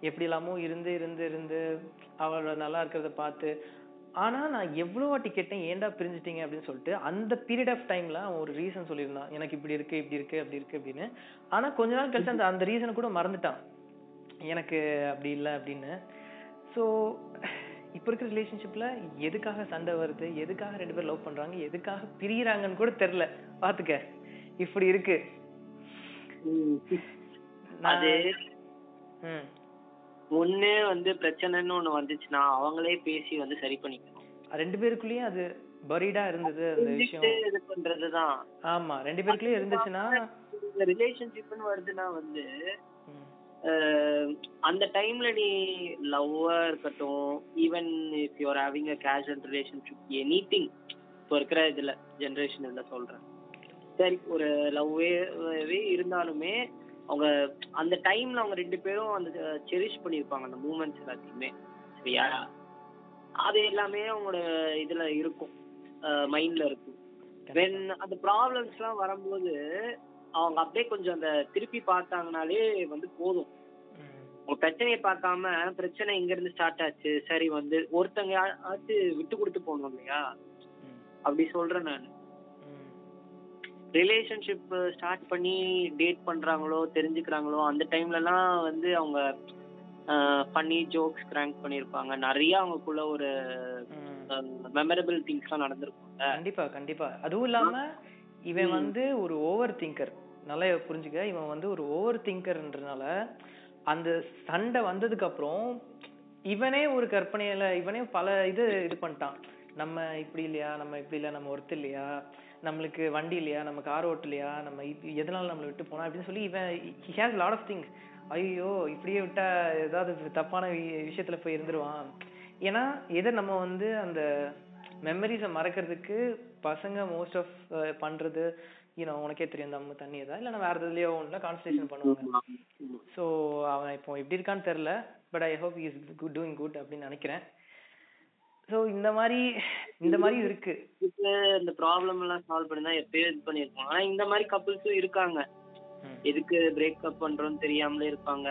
எப்படி எல்லாமோ இருந்து இருந்து இருந்து அவளோட நல்லா இருக்கிறத பார்த்து ஆனா நான் எவ்வளவு வாட்டி கேட்டேன் ஏன்டா பிரிஞ்சிட்டீங்க? அப்படின்னு சொல்லிட்டு அந்த பீரியட் ஆஃப் டைம்ல அவன் ஒரு ரீசன் சொல்லியிருந்தான். எனக்கு இப்படி இருக்கு இப்படி இருக்கு அப்படி இருக்கு அப்படின்னு. ஆனா கொஞ்ச நாள் கழிச்சு அந்த அந்த ரீசனை கூட மறந்துட்டான். எனக்கு அப்படி இல்லை அப்படின்னு. ஸோ இப்போ இருக்கிற ரிலேஷன்ஷிப்ல எதுக்காக சண்டை வருது எதுக்காக ரெண்டு பேரும் லவ் பண்றாங்க எதுக்காக பிரியறாங்கன்னு கூட தெரியல. பாத்துக்க. இப்படி இருக்கு. அது ம். ஒண்ணு வந்து பிரச்சனைன்னு ஒண்ணு வந்துச்சுன்னா அவங்களே பேசி வந்து சரி பண்ணிக்கணும். ரெண்டு பேருக்குள்ளேயும் அது பரீடா இருந்தது அந்த விஷயம். இது பண்றதுதான். ஆமா ரெண்டு பேருக்குள்ளேயும் இருந்துச்சுன்னா ரிலேஷன்ஷிப்னு வருதுன்னா வந்து அந்த டைம்ல நீ லவ்வா இருக்கட்டும் even if you're having a casual relationship anything இப்போ இருக்கிற இதுல ஜென்ரேஷன் இதுல சொல்றேன். சரி ஒரு லவ்வே இருந்தாலுமே அவங்க அந்த டைம்ல அவங்க ரெண்டு பேரும் அந்த செரிஷ் பண்ணியிருப்பாங்க அந்த மூமெண்ட்ஸ் எல்லாத்தையுமே. சரியா? அது எல்லாமே அவங்களோட இதுல இருக்கும். மைண்ட்ல இருக்கும். வென் அந்த ப்ராப்ளம்ஸ் எல்லாம் வரும்போது அவங்க அப்படியே கொஞ்சம் அந்த திருப்பி பார்த்தாங்கனாலே வந்து போதும். ம், உங்க பிரச்சனையை பார்க்காம பிரச்சனை இங்க இருந்து ஸ்டார்ட் ஆச்சு சரி வந்து ஒருத்தங்க ஆச்சு விட்டு கொடுத்து போகணும் இல்லையா? அப்படி சொல்றேன் நான். ரிலேஷன்ஷிப் ஸ்டார்ட் பண்ணி டேட் பண்றாங்களோ தெரிஞ்சுக்கிறாங்களோ அந்த டைம்ல எல்லாம் வந்து அவங்க பண்ணி ஜோக்ஸ் கிராங்க் பண்ணிருப்பாங்க. நிறைய அவங்களுக்குள்ள ஒரு. மெமரபிள் திங்ஸ்லாம் நடந்திருக்கும் கண்டிப்பா கண்டிப்பா. அதுவும் இல்லாம இவன் வந்து ஒரு ஓவர் திங்கர் நல்லா புரிஞ்சுக்க. இவன் வந்து ஒரு ஓவர் திங்கர்ன்றனால அந்த சண்டை வந்ததுக்கு அப்புறம் இவனே ஒரு கற்பனையில இவனே பல இது இது பண்ணிட்டான். நம்ம இப்படி இல்லையா? நம்ம இப்படி இல்லையா நம்ம ஒருத்தர் இல்லையா? நம்மளுக்கு வண்டி இல்லையா? நம்ம கார் ஓட்டலையா? நம்ம எதனால நம்மளை விட்டு போனா? அப்படின்னு சொல்லி இவன் he has lot of things ஐயோ இப்படியே விட்டா ஏதாவது தப்பான விஷயத்துல போய் இருந்துருவான். ஏன்னா எதை நம்ம வந்து அந்த மெமரிஸை மறக்கிறதுக்கு பசங்க மோஸ்ட் ஆஃப் பண்றது யூனோ உனக்கே தெரியும் நம்ம தண்ணி எதா இல்லைன்னா வேற எதுலயோ ஒன்றுல கான்சன்ட்ரேஷன் பண்ணுவாங்க. ஸோ அவன் இப்போ எப்படி இருக்கான்னு தெரில but I hope is good doing good அப்படின்னு நினைக்கிறேன். ஸோ இந்த மாதிரி இந்த மாதிரி இருக்கு. இந்த ப்ராப்ளம் எல்லாம் சால்வ் பண்ணி தான் எப்பயோ இது பண்ணிருக்கோம் ஆனா இந்த மாதிரி கப்புள்ஸும் இருக்காங்க. எதுக்கு பிரேக்கப் பண்றோம்னு தெரியாமலே இருப்பாங்க.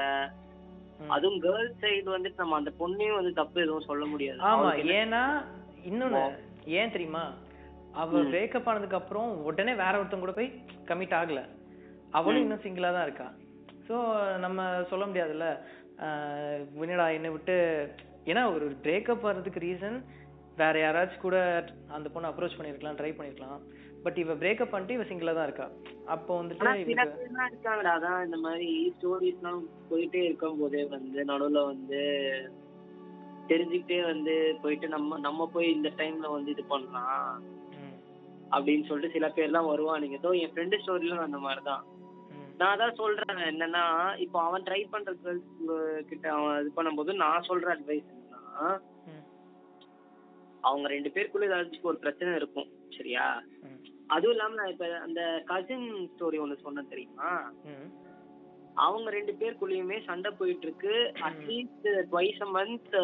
அதுவும் கேர்ள்ஸ் சைடு வந்துட்டு நம்ம அந்த பொண்ணையும் வந்து தப்பு எதுவும் சொல்ல முடியாது. ஆமா ஏன்னா இன்னொன்னு ஏன் தெரியுமா? அவ பிரேக்கப் ஆனதுக்கு அப்புறம் உடனே வேற ஒருத்தங்க கூட போய் கமிட் ஆகல. அவளும் இன்னும் சிங்கிளா தான் இருக்கா. சோ நம்ம சொல்ல முடியாதுல்ல. வினடா என்னை விட்டு ஏன்னா ஒரு பிரேக்கப் வர்றதுக்கு ரீசன் வேற யாராச்சும் கூட அந்த பொண்ணை அப்ரோச் பண்ணிருக்கலாம் ட்ரை பண்ணிருக்கலாம். பட் இவ பிரேக்கப் பண்ணிட்டு இவ சிங்கிளா தான் இருக்கா? அப்போ வந்துட்டு இருக்காங்கடா. அதான் இந்த மாதிரி ஸ்டோரிஸ் எல்லாம் போயிட்டே இருக்கும் போதே வந்து நடுவுல வந்து தெரிஞ்சுக்கிட்டே வந்து போயிட்டு நம்ம நம்ம போய் இந்த டைம்ல வந்து இது பண்ணலாம். அப்படின்னு சொல்லிட்டு சில பேர்லாம் வருவானுங்க. என் ஃப்ரெண்டு ஸ்டோரியிலும் அந்த மாதிரிதான். நான் அதான் சொல்றேன் என்னன்னா இப்போ அவன் ட்ரை பண்ற கேர்ள்ஸ் கிட்ட அவன் இது பண்ணும்போது நான் சொல்ற அட்வைஸ் என்னன்னா அவங்க ரெண்டு பேருக்குள்ள ஏதாச்சும் ஒரு பிரச்சனை இருக்கும் சரியா? அதுவும் இல்லாம நான் இப்ப அந்த கசின் ஸ்டோரி ஒண்ணு சொன்னேன் தெரியுமா? அவங்க ரெண்டு பேருக்குள்ளயுமே சண்டை போயிட்டு இருக்கு அட்லீஸ்ட் ட்வைஸ் அ மந்த்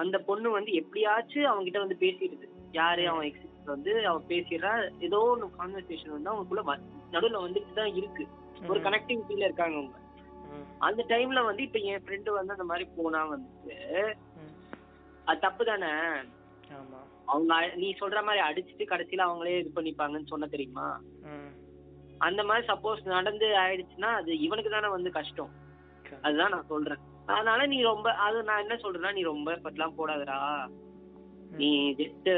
அந்த பொண்ணு வந்து எப்படியாச்சும் அவங்க கிட்ட வந்து பேசிடுது. யாரு அவன் எக்ஸிஸ்ட் வந்து அவன் பேசிடுறா ஏதோ ஒன்று கான்வர்சேஷன் வந்து அவங்களுக்குள்ள நடுவுல வந்துட்டு தான் இருக்கு. ஒரு ம், கனெக்டிவிட்டியில இருக்காங்க அவங்க. அந்த டைம்ல வந்து இப்ப என் ஃப்ரெண்டு வந்து அந்த மாதிரி போனா வந்துட்டு. அது தப்பு தானே? அவங்க நீ சொல்ற மாதிரி அடிச்சுட்டு கடைசியில அவங்களே இது பண்ணிப்பாங்கன்னு சொன்ன தெரியுமா? அந்த மாதிரி சப்போஸ் நடந்து ஆயிடுச்சுன்னா அது இவனுக்கு தானே வந்து கஷ்டம். அதுதான் நான் சொல்றேன். அதனால நீ ரொம்ப அது நான் என்ன சொல்றேன்னா நீ ரொம்ப எல்லாம் போடாதடா. நீ ஜஸ்ட்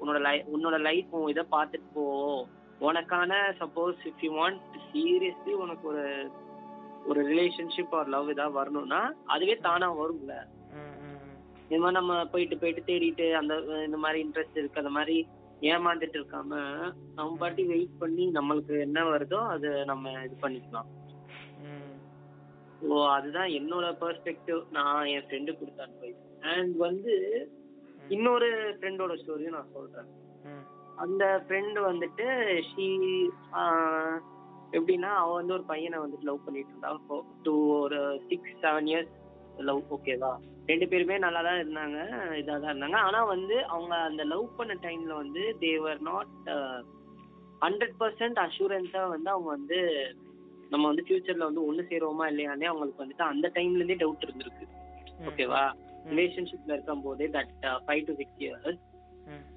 உன்னோட லைஃப் உன்னோட லைஃப் இதை பார்த்துட்டு போ. உனக்கான suppose if you want seriously உனக்கு ஒரு ஒரு ரிலேஷன்ஷிப் ஆர் லவ் ஏதாவது வரணும்னா அதுவே தானா வரும்ல. இந்த மாதிரி நம்ம போயிட்டு போயிட்டு தேடிட்டு அந்த இந்த மாதிரி இன்ட்ரெஸ்ட் இருக்கு அந்த மாதிரி ஏமாந்துட்டு இருக்காம நம்ம பாட்டி வெயிட் பண்ணி நம்மளுக்கு என்ன வருதோ அது நம்ம இது பண்ணிக்கலாம். ஸோ அதுதான் என்னோட பெர்ஸ்பெக்டிவ் நான் என் ஃப்ரெண்டு கொடுத்த அட்வைஸ் அண்ட் வந்து இன்னொரு ஃப்ரெண்டோட ஸ்டோரியும் நான் சொல்றேன். அந்த ஃப்ரெண்டு வந்துட்டு ஷீ எப்படின்னா அவ வந்து ஒரு பையனை வந்துட்டு லவ் பண்ணிட்டு இருந்தா. டூ ஒரு சிக்ஸ் செவன் இயர்ஸ் லவ் ஓகேவா ரெண்டு பேருமே நல்லா தான் இருந்தாங்க இதாக தான் இருந்தாங்க. ஆனா வந்து அவங்க அந்த லவ் பண்ண டைம்ல வந்து they were not hundred percent அஷூரன்ஸா வந்து அவங்க வந்து நம்ம வந்து ஃபியூச்சர்ல வந்து ஒண்ணு சேருவோமா இல்லையானே அவங்களுக்கு வந்துட்டு அந்த டைம்ல இருந்தே டவுட் இருந்திருக்கு. ஓகேவா ரிலேஷன்ஷிப்ல இருக்கும் போதே that five to six years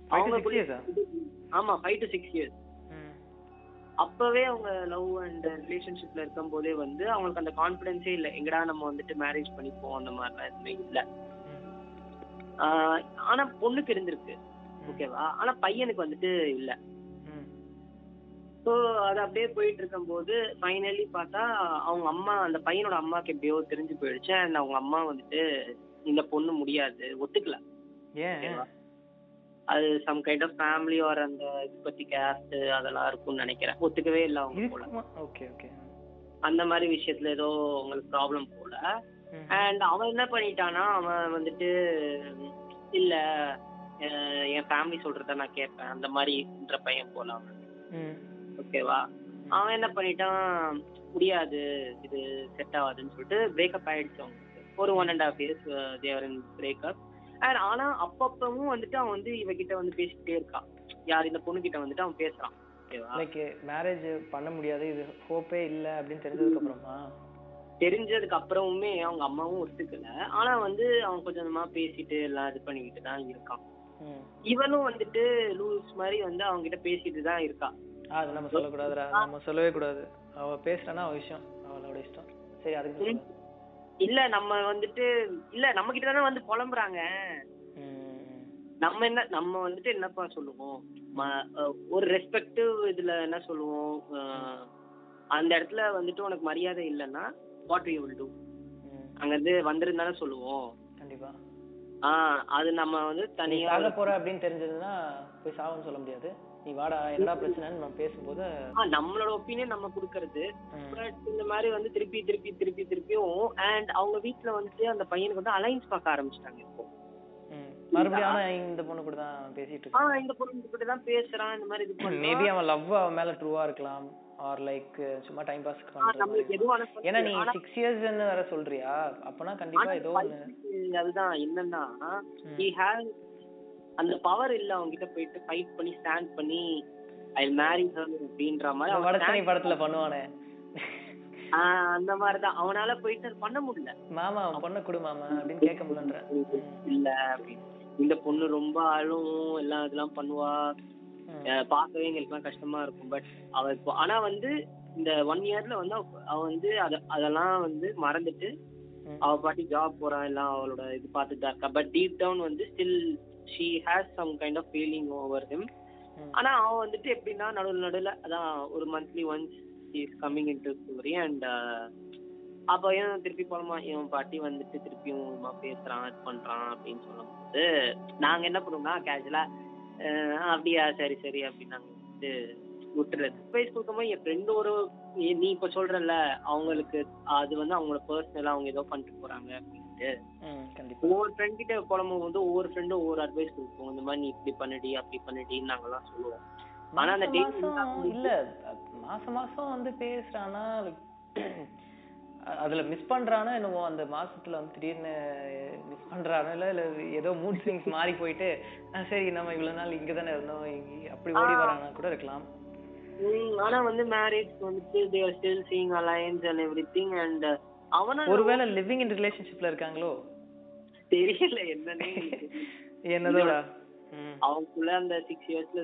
அவங்க ஆமா ஃபைவ் டு சிக்ஸ் இயர்ஸ் அப்பவே அவங்க லவ் அண்ட் ரிலேஷன்ஷிப்ல இருக்கும் போதே வந்து அவங்களுக்கு அந்த கான்பிடன்ஸே இல்ல. எங்கடா நம்ம வந்துட்டு மேரேஜ் பண்ணிப்போம் அந்த மாதிரிலாம் எதுவுமே இல்ல. ஆனா பொண்ணுக்கு இருந்திருக்கு ஓகேவா? ஆனா பையனுக்கு வந்துட்டு இல்ல. ஸோ அது அப்படியே போயிட்டு இருக்கும்போது ஃபைனலி பார்த்தா அவங்க அம்மா அந்த பையனோட அம்மாக்கு எப்படியோ தெரிஞ்சு போயிடுச்சு. அண்ட் அவங்க அம்மா வந்துட்டு இந்த பொண்ணு முடியாது ஒத்துக்கல. அது some kind of family or அந்த இது பத்தி கேஸ்ட் அதெல்லாம் இருக்கும்னு நினைக்கிறேன். ஒத்துக்கவே இல்லை அவங்க போல. ஓகே ஓகே அந்த மாதிரி விஷயத்துல ஏதோ உங்களுக்கு ப்ராப்ளம் போல. அண்ட் அவன் என்ன பண்ணிட்டானா அவன் வந்துட்டு இல்ல என் ஃபேமிலி சொல்றத நான் கேட்பேன். அந்த மாதிரின்ற பையன் போல அவன். ஓகேவா அவன் என்ன பண்ணிட்டான் முடியாது இது செட் ஆகாதுன்னு சொல்லிட்டு பிரேக்கப் ஆயிடுச்சு அவங்களுக்கு ஒரு one and half years they were in breakup and ஆனா அப்பப்பவும் வந்துட்டு அவன் வந்து இவகிட்ட வந்து பேசிக்கிட்டே இருக்கான் யார் இந்த பொண்ணு கிட்ட வந்துட்டு அவன் பேசுறான். லைக் மேரேஜ் பண்ண முடியாது. இது ஹோப்பே இல்ல அப்படின்னு தெரிஞ்சதுக்கு அப்புறமா? தெரிஞ்சதுக்கு அப்புறமுமே அவங்க அம்மாவும் ஒத்துக்கல. ஆனா வந்து அவன் கொஞ்சம் பேசிட்டு எல்லாம் இது பண்ணிக்கிட்டு தான் இருக்கான். இவனும் வந்துட்டு லூஸ் மாதிரி வந்து அவங்க கிட்ட பேசிட்டு தான் இருக்கா. அது நம்ம சொல்லக்கூடாதுடா. நம்ம சொல்லவே கூடாது. அவ பேசுறானா அவ விஷயம். அவளோட இஷ்டம். சரி அதுக்கு. இல்ல நம்ம வந்துட்டு இல்ல நம்ம கிட்ட தானே வந்து புலம்புறாங்க. நம்ம என்ன நம்ம வந்துட்டு என்னப்பா சொல்லுவோம்? ஒரு ரெஸ்பெக்டிவ் இதுல என்ன சொல்லுவோம்? அந்த இடத்துல வந்துட்டு உனக்கு மரியாதை இல்லைன்னா வாட் யூ வில் டூ அங்க இருந்து வந்துருந்தானே சொல்லுவோம். கண்டிப்பா. ஆஹ் அது நம்ம வந்து நீ தனியா சாக போற அப்படின்னு தெரிஞ்சதுன்னா போய் சாவுன்னு சொல்ல முடியாது. நீ வாடா என்னடா பிரச்சனைன்னு நம்ம பேசும்போது நம்மளோட ஒப்பீனியன் நம்ம கொடுக்கறது. பட் இந்த மாதிரி வந்து திருப்பி திருப்பி திருப்பி திருப்பியும் அண்ட் அவங்க வீட்ல வந்துட்டு அந்த பையனுக்கு வந்து அலைன்ஸ் பார்க்க ஆரம்பிச்சிட்டாங்க இப்போ. மறுபடியும் இந்த பொண்ணு கூட தான் பேசிட்டு இருக்கான். இந்த பொண்ணு கிட்ட தான் பேசுறான் இந்த மாதிரி இது மேபி அவன் லவ் அவன் மேல ட்ரூவா இருக்கலாம் ஆர் லைக் சும்மா டைம் பாஸ் ஆஹ் பண்ற நம்மளுக்கு மாதிரி. எதுவும் ஏன்னா நீ சிக்ஸ் இயர்ஸ்ன்னு வேற சொல்றியா? அப்பனா கண்டிப்பா ஏதோ அதுதான் என்னன்னா he has அந்த பவர் இல்ல அவங்க கிட்ட போயிட்டு ஃபைட் பண்ணி ஸ்டாண்ட் பண்ணி ஐ மேரி ஹர் அப்படின்ற மாதிரி அவன் படத்துல பண்ணுவானே. அந்த மாதிரிதான். அவனால போயிட்டு பண்ண முடியல. மாமா அவன் பொண்ணை கொடு மாமா அப்படின்னு கேட்க முடியலன்ற. இல்ல அப்படின்னு. இந்த பொண்ணு ரொம்ப அழும் எல்லாம் இதெல்லாம் பண்ணுவா. பார்க்கவே எங்களுக்குலாம் கஷ்டமா இருக்கும். பட் அவ இப்போ ஆனா வந்து இந்த ஒன் இயர்ல வந்து அவ வந்து அத அதெல்லாம் வந்து மறந்துட்டு. அவ பாட்டி ஜாப் போறான் எல்லாம் அவளோட இது பார்த்துட்டு தான் இருக்கா. பட் டீப் டவுன் வந்து still she has some kind of feeling over him. ஆனா அவன் வந்துட்டு எப்படின்னா நடுவில் நடுவில் அதான் ஒரு monthly once is coming in to story and அப்போ ஏன் திருப்பி போலமா? இவன் பாட்டி வந்துட்டு திருப்பியும் பேசுறான் இது பண்றான் அப்படின்னு சொல்லும்போது நாங்க என்ன பண்ணுவோம்னா கேஷுவலா அப்படியா? சரி சரி அப்படின்னு நாங்க வந்துட்டு விட்டுறது. அட்வைஸ் கொடுக்கும்போது என் ஃப்ரெண்டு ஒரு நீ- இப்ப சொல்றல அவங்களுக்கு அது வந்து அவங்களோட பர்சனலா அவங்க ஏதோ பண்ணிட்டு போறாங்க அப்படின்ட்டு. ஒவ்வொரு ஃப்ரெண்ட் கிட்ட புலம்பும் வந்து ஒவ்வொரு ஃப்ரெண்டும் ஒவ்வொரு அட்வைஸ் கொடுப்போம் இந்த மாதிரி நீ இப்படி பண்ணுடி அப்படி பண்ணுடின்னு நாங்கெல்லாம் சொல்லுவோம். ஆனா அந்த மாசம் இல்ல மாசம் மாசம் வந்து பேசுறானா அதுல மிஸ் பண்றானா என்னவோ அந்த மாசத்துல வந்து திடீர்னு மிஸ் பண்றானா இல்ல இல்ல ஏதோ மூட் ஸ்விங்ஸ் மாறி போயிட்டு "ஆ, சரி நம்ம இவ்வளவு நாள் இங்க தானே இருந்தோம் அப்படி ஓடி வரானா கூட இருக்கலாம். ஆனா வந்து மேரேஜ் வந்துட்டு they are still seeing alliance and everything and அவனா ஒருவேளை லிவிங் இன் ரிலேஷன்ஷிப்ல இருக்காங்களோ? தெரியல என்னன்னே என்னதோடா? அவங்களுக்குள்ள அந்த சிக்ஸ் இயர்ஸ்ல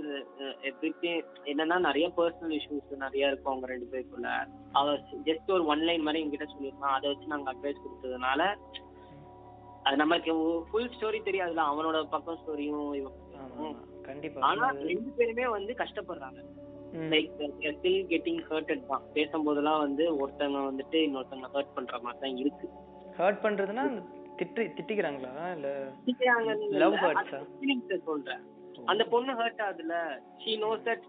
எவ்ரிதிங் என்னன்னா நிறைய பர்சனல் இஷ்யூஸ் நிறைய இருக்கும் அவங்க ரெண்டு பேருக்குள்ள. அவ ஜஸ்ட் ஒரு ஒன் லைன் மாதிரி என்கிட்ட சொல்லியிருந்தான் அதை வச்சு நாங்க அட்வைஸ் கொடுத்ததுனால அது நம்மளுக்கு ஃபுல் ஸ்டோரி தெரியாதுல அவனோட பக்கம் ஸ்டோரியும். கண்டிப்பா. ஆனா ரெண்டு பேருமே வந்து கஷ்டப்படுறாங்க. லைக் ஸ்டில் கெட்டிங் ஹர்ட்டட் தான். பேசும்போதெல்லாம் வந்து ஒருத்தவங்க வந்துட்டு இன்னொருத்தவங்க ஹர்ட் பண்ற மாதிரி தான் இருக்கு. ஹர்ட் பண்றதுன்னா திட்டி திட்டிக்கிறாங்களா? இல்ல ஆ? ஃபீலிங்ஸ் சொல்றேன். அந்த பொண்ணு ஹர்ட் ஆகுதுல ஷீ நோஸ் தட்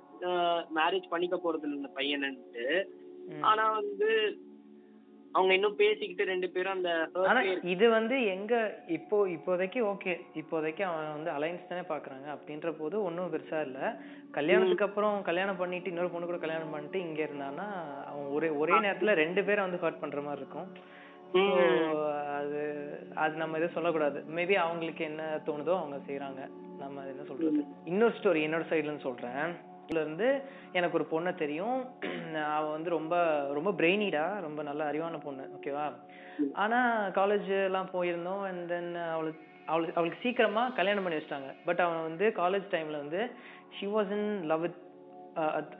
மேரேஜ் பண்ணிக்க போறது இல்ல இந்த பையன்ட்டு. ஆனா வந்து அவங்க இன்னும் பேசிக்கிட்டு ரெண்டு பேரும் அந்த ஆனா. இது வந்து எங்க இப்போ இப்போதைக்கு ஓகே இப்போதைக்கு அவன் வந்து அலைன்ஸ் தானே பாக்குறாங்க. அப்படின்ற போது ஒன்றும் பெருசா இல்ல. கல்யாணத்துக்கு அப்புறம் கல்யாணம் பண்ணிட்டு இன்னொரு பொண்ணு கூட கல்யாணம் பண்ணிட்டு இங்க இருந்தான்னா அவன் ஒரே ஒரே நேரத்துல ரெண்டு பேரை வந்து ஹர்ட் பண்ற மாதிரி இருக்கும். அது அது நம்ம எதுவும் சொல்லக்கூடாது. மேபி அவங்களுக்கு என்ன தோணுதோ அவங்க செய்றாங்க. நம்ம என்ன சொல்றது? இன்னொரு ஸ்டோரி என்னோட சைடுல இருந்து சொல்றேன். இதுல இருந்து எனக்கு ஒரு பொண்ணை தெரியும். அவ வந்து ரொம்ப ரொம்ப பிரெய்னிடா ரொம்ப நல்ல அறிவான பொண்ணு ஓகேவா ஆனா காலேஜ் எல்லாம் போயிருந்தோம் அண்ட் தென் அவளுக்கு அவளுக்கு அவளுக்கு சீக்கிரமா கல்யாணம் பண்ணி வச்சிட்டாங்க. பட் அவன் வந்து காலேஜ் டைம்ல வந்து she was in love with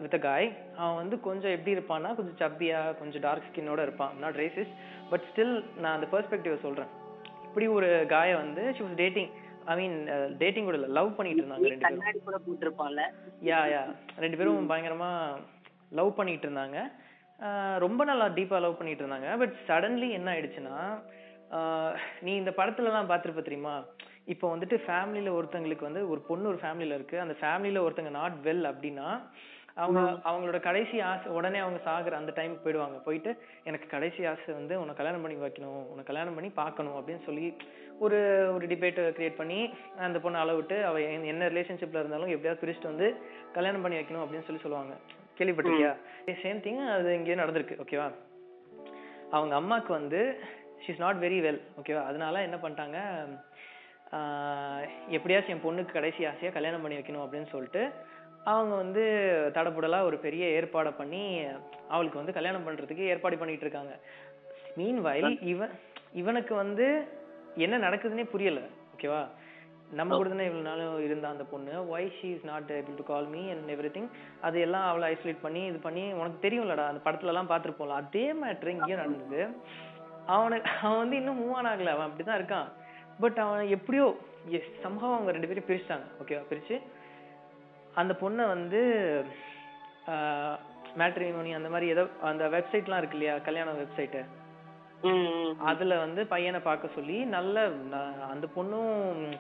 with a guy அவன் வந்து கொஞ்சம் எப்படி இருப்பான்னா கொஞ்சம் சப்பியா கொஞ்சம் டார்க் ஸ்கின்னோட இருப்பான். நாட் ரேசிஸ்ட் பட் ஸ்டில் நான் அந்த பெர்ஸ்பெக்டிவ சொல்றேன். இப்படி ஒரு காய வந்து she was dating I mean dating கூட லவ் பண்ணிட்டு இருந்தாங்க ரெண்டு பேரும் கூட போட்டிருப்பான்ல. யா யா ரெண்டு பேரும் பயங்கரமா லவ் பண்ணிட்டு இருந்தாங்க. ரொம்ப நல்லா டீப்பா லவ் பண்ணிட்டு இருந்தாங்க. பட் சடன்லி என்ன ஆயிடுச்சுன்னா நீ இந்த படத்துல எல்லாம் பார்த்திருப்ப தெரியுமா? இப்போ வந்துட்டு ஃபேமிலில ஒருத்தங்களுக்கு வந்து ஒரு பொண்ணு ஒரு ஃபேமிலில இருக்கு. அந்த ஃபேமிலில ஒருத்தங்க நாட் வெல் அப்படின்னா அவங்க அவங்களோட கடைசி ஆசை உடனே அவங்க சாகுற அந்த டைமுக்கு போயிடுவாங்க. போயிட்டு எனக்கு கடைசி ஆசை வந்து உன்னை கல்யாணம் பண்ணி வைக்கணும் உன்னை கல்யாணம் பண்ணி பார்க்கணும் அப்படின்னு சொல்லி ஒரு ஒரு டிபேட் கிரியேட் பண்ணி அந்த பொண்ணை அளவிட்டு அவ என்ன- ரிலேஷன்ஷிப்ல இருந்தாலும் எப்படியாவது பிரிச்சுட்டு வந்து கல்யாணம் பண்ணி வைக்கணும் அப்படின்னு சொல்லி சொல்லுவாங்க. கேள்விப்பட்டிருக்கியா? சேம் திங் அது இங்கே நடந்திருக்கு ஓகேவா அவங்க அம்மாக்கு வந்து ஷீஸ் நாட் வெரி வெல் ஓகேவா அதனால என்ன பண்ணிட்டாங்க எப்படியாச்சும் என் பொண்ணுக்கு கடைசி ஆசையா கல்யாணம் பண்ணி வைக்கணும் அப்படின்னு சொல்லிட்டு அவங்க வந்து தடபுடலா ஒரு பெரிய ஏற்பாடை பண்ணி அவளுக்கு வந்து கல்யாணம் பண்றதுக்கு ஏற்பாடு பண்ணிட்டு இருக்காங்க. மீன் வயல் இவன் இவனுக்கு வந்து என்ன நடக்குதுன்னே புரியல ஓகேவா நம்ம கூட தானே இவ்வளவு நாளும் இருந்த அந்த பொண்ணு why she is not able to call me and everything அது எல்லாம் அவளை ஐசோலேட் பண்ணி இது பண்ணி உனக்கு தெரியும்லடா அந்த படத்துல எல்லாம் பார்த்திருப்போம்ல அதே மேட்ரு இங்கேயும் நடந்தது. அவனுக்கு அவன் வந்து இன்னும் மூவ் ஆன் ஆகல அவன் அப்படிதான் இருக்கான். பட் அவன் எப்படியோ எஸ் சம்பவம் அவங்க ரெண்டு பேரும் பிரிச்சிட்டாங்க. ஓகேவா பிரிச்சு அந்த பொண்ணை வந்து மேட்ரிமோனி அந்த மாதிரி ஏதோ அந்த வெப்சைட்லாம் இருக்கு இல்லையா? கல்யாண வெப்சைட்டு. அதுல வந்து பையனை பார்க்க சொல்லி நல்ல அந்த பொண்ணும்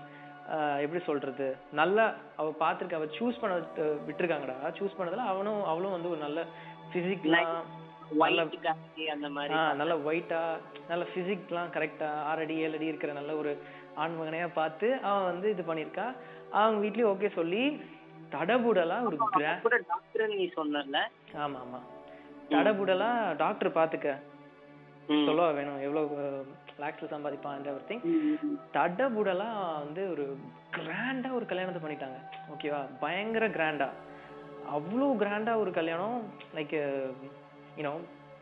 எப்படி சொல்றது? நல்லா அவ பாத்திருக்க அவ சூஸ் பண்ண விட்டு- விட்டிருக்காங்கடா. சூஸ் பண்ணதுல அவனும் அவளும் வந்து ஒரு நல்ல பிசிக்லாம் அந்த மாதிரி நல்ல ஒயிட்டா நல்ல பிசிக்லாம் கரெக்டா ஆறு அடி ஏழு அடி இருக்கிற நல்ல ஒரு ஆண்மகனையா பார்த்து அவன் வந்து இது பண்ணிருக்கா அவங்க வீட்லயும் ஓகே சொல்லி தடபுடலா ஒரு டாக்டர் நீ சொன்னல ஆமா ஆமா. தடபுடலா டாக்டர் பாத்துக்க. சொல்லவா வேணும் எவ்வளவு லேக்ஸ்ல சம்பாதிப்பான் எவ்ரி திங் தடபுடலா வந்து ஒரு கிராண்டா ஒரு கல்யாணத்தை பண்ணிட்டாங்க. ஓகேவா பயங்கர கிராண்டா அவ்வளோ கிராண்டா ஒரு கல்யாணம் லைக் யூனோ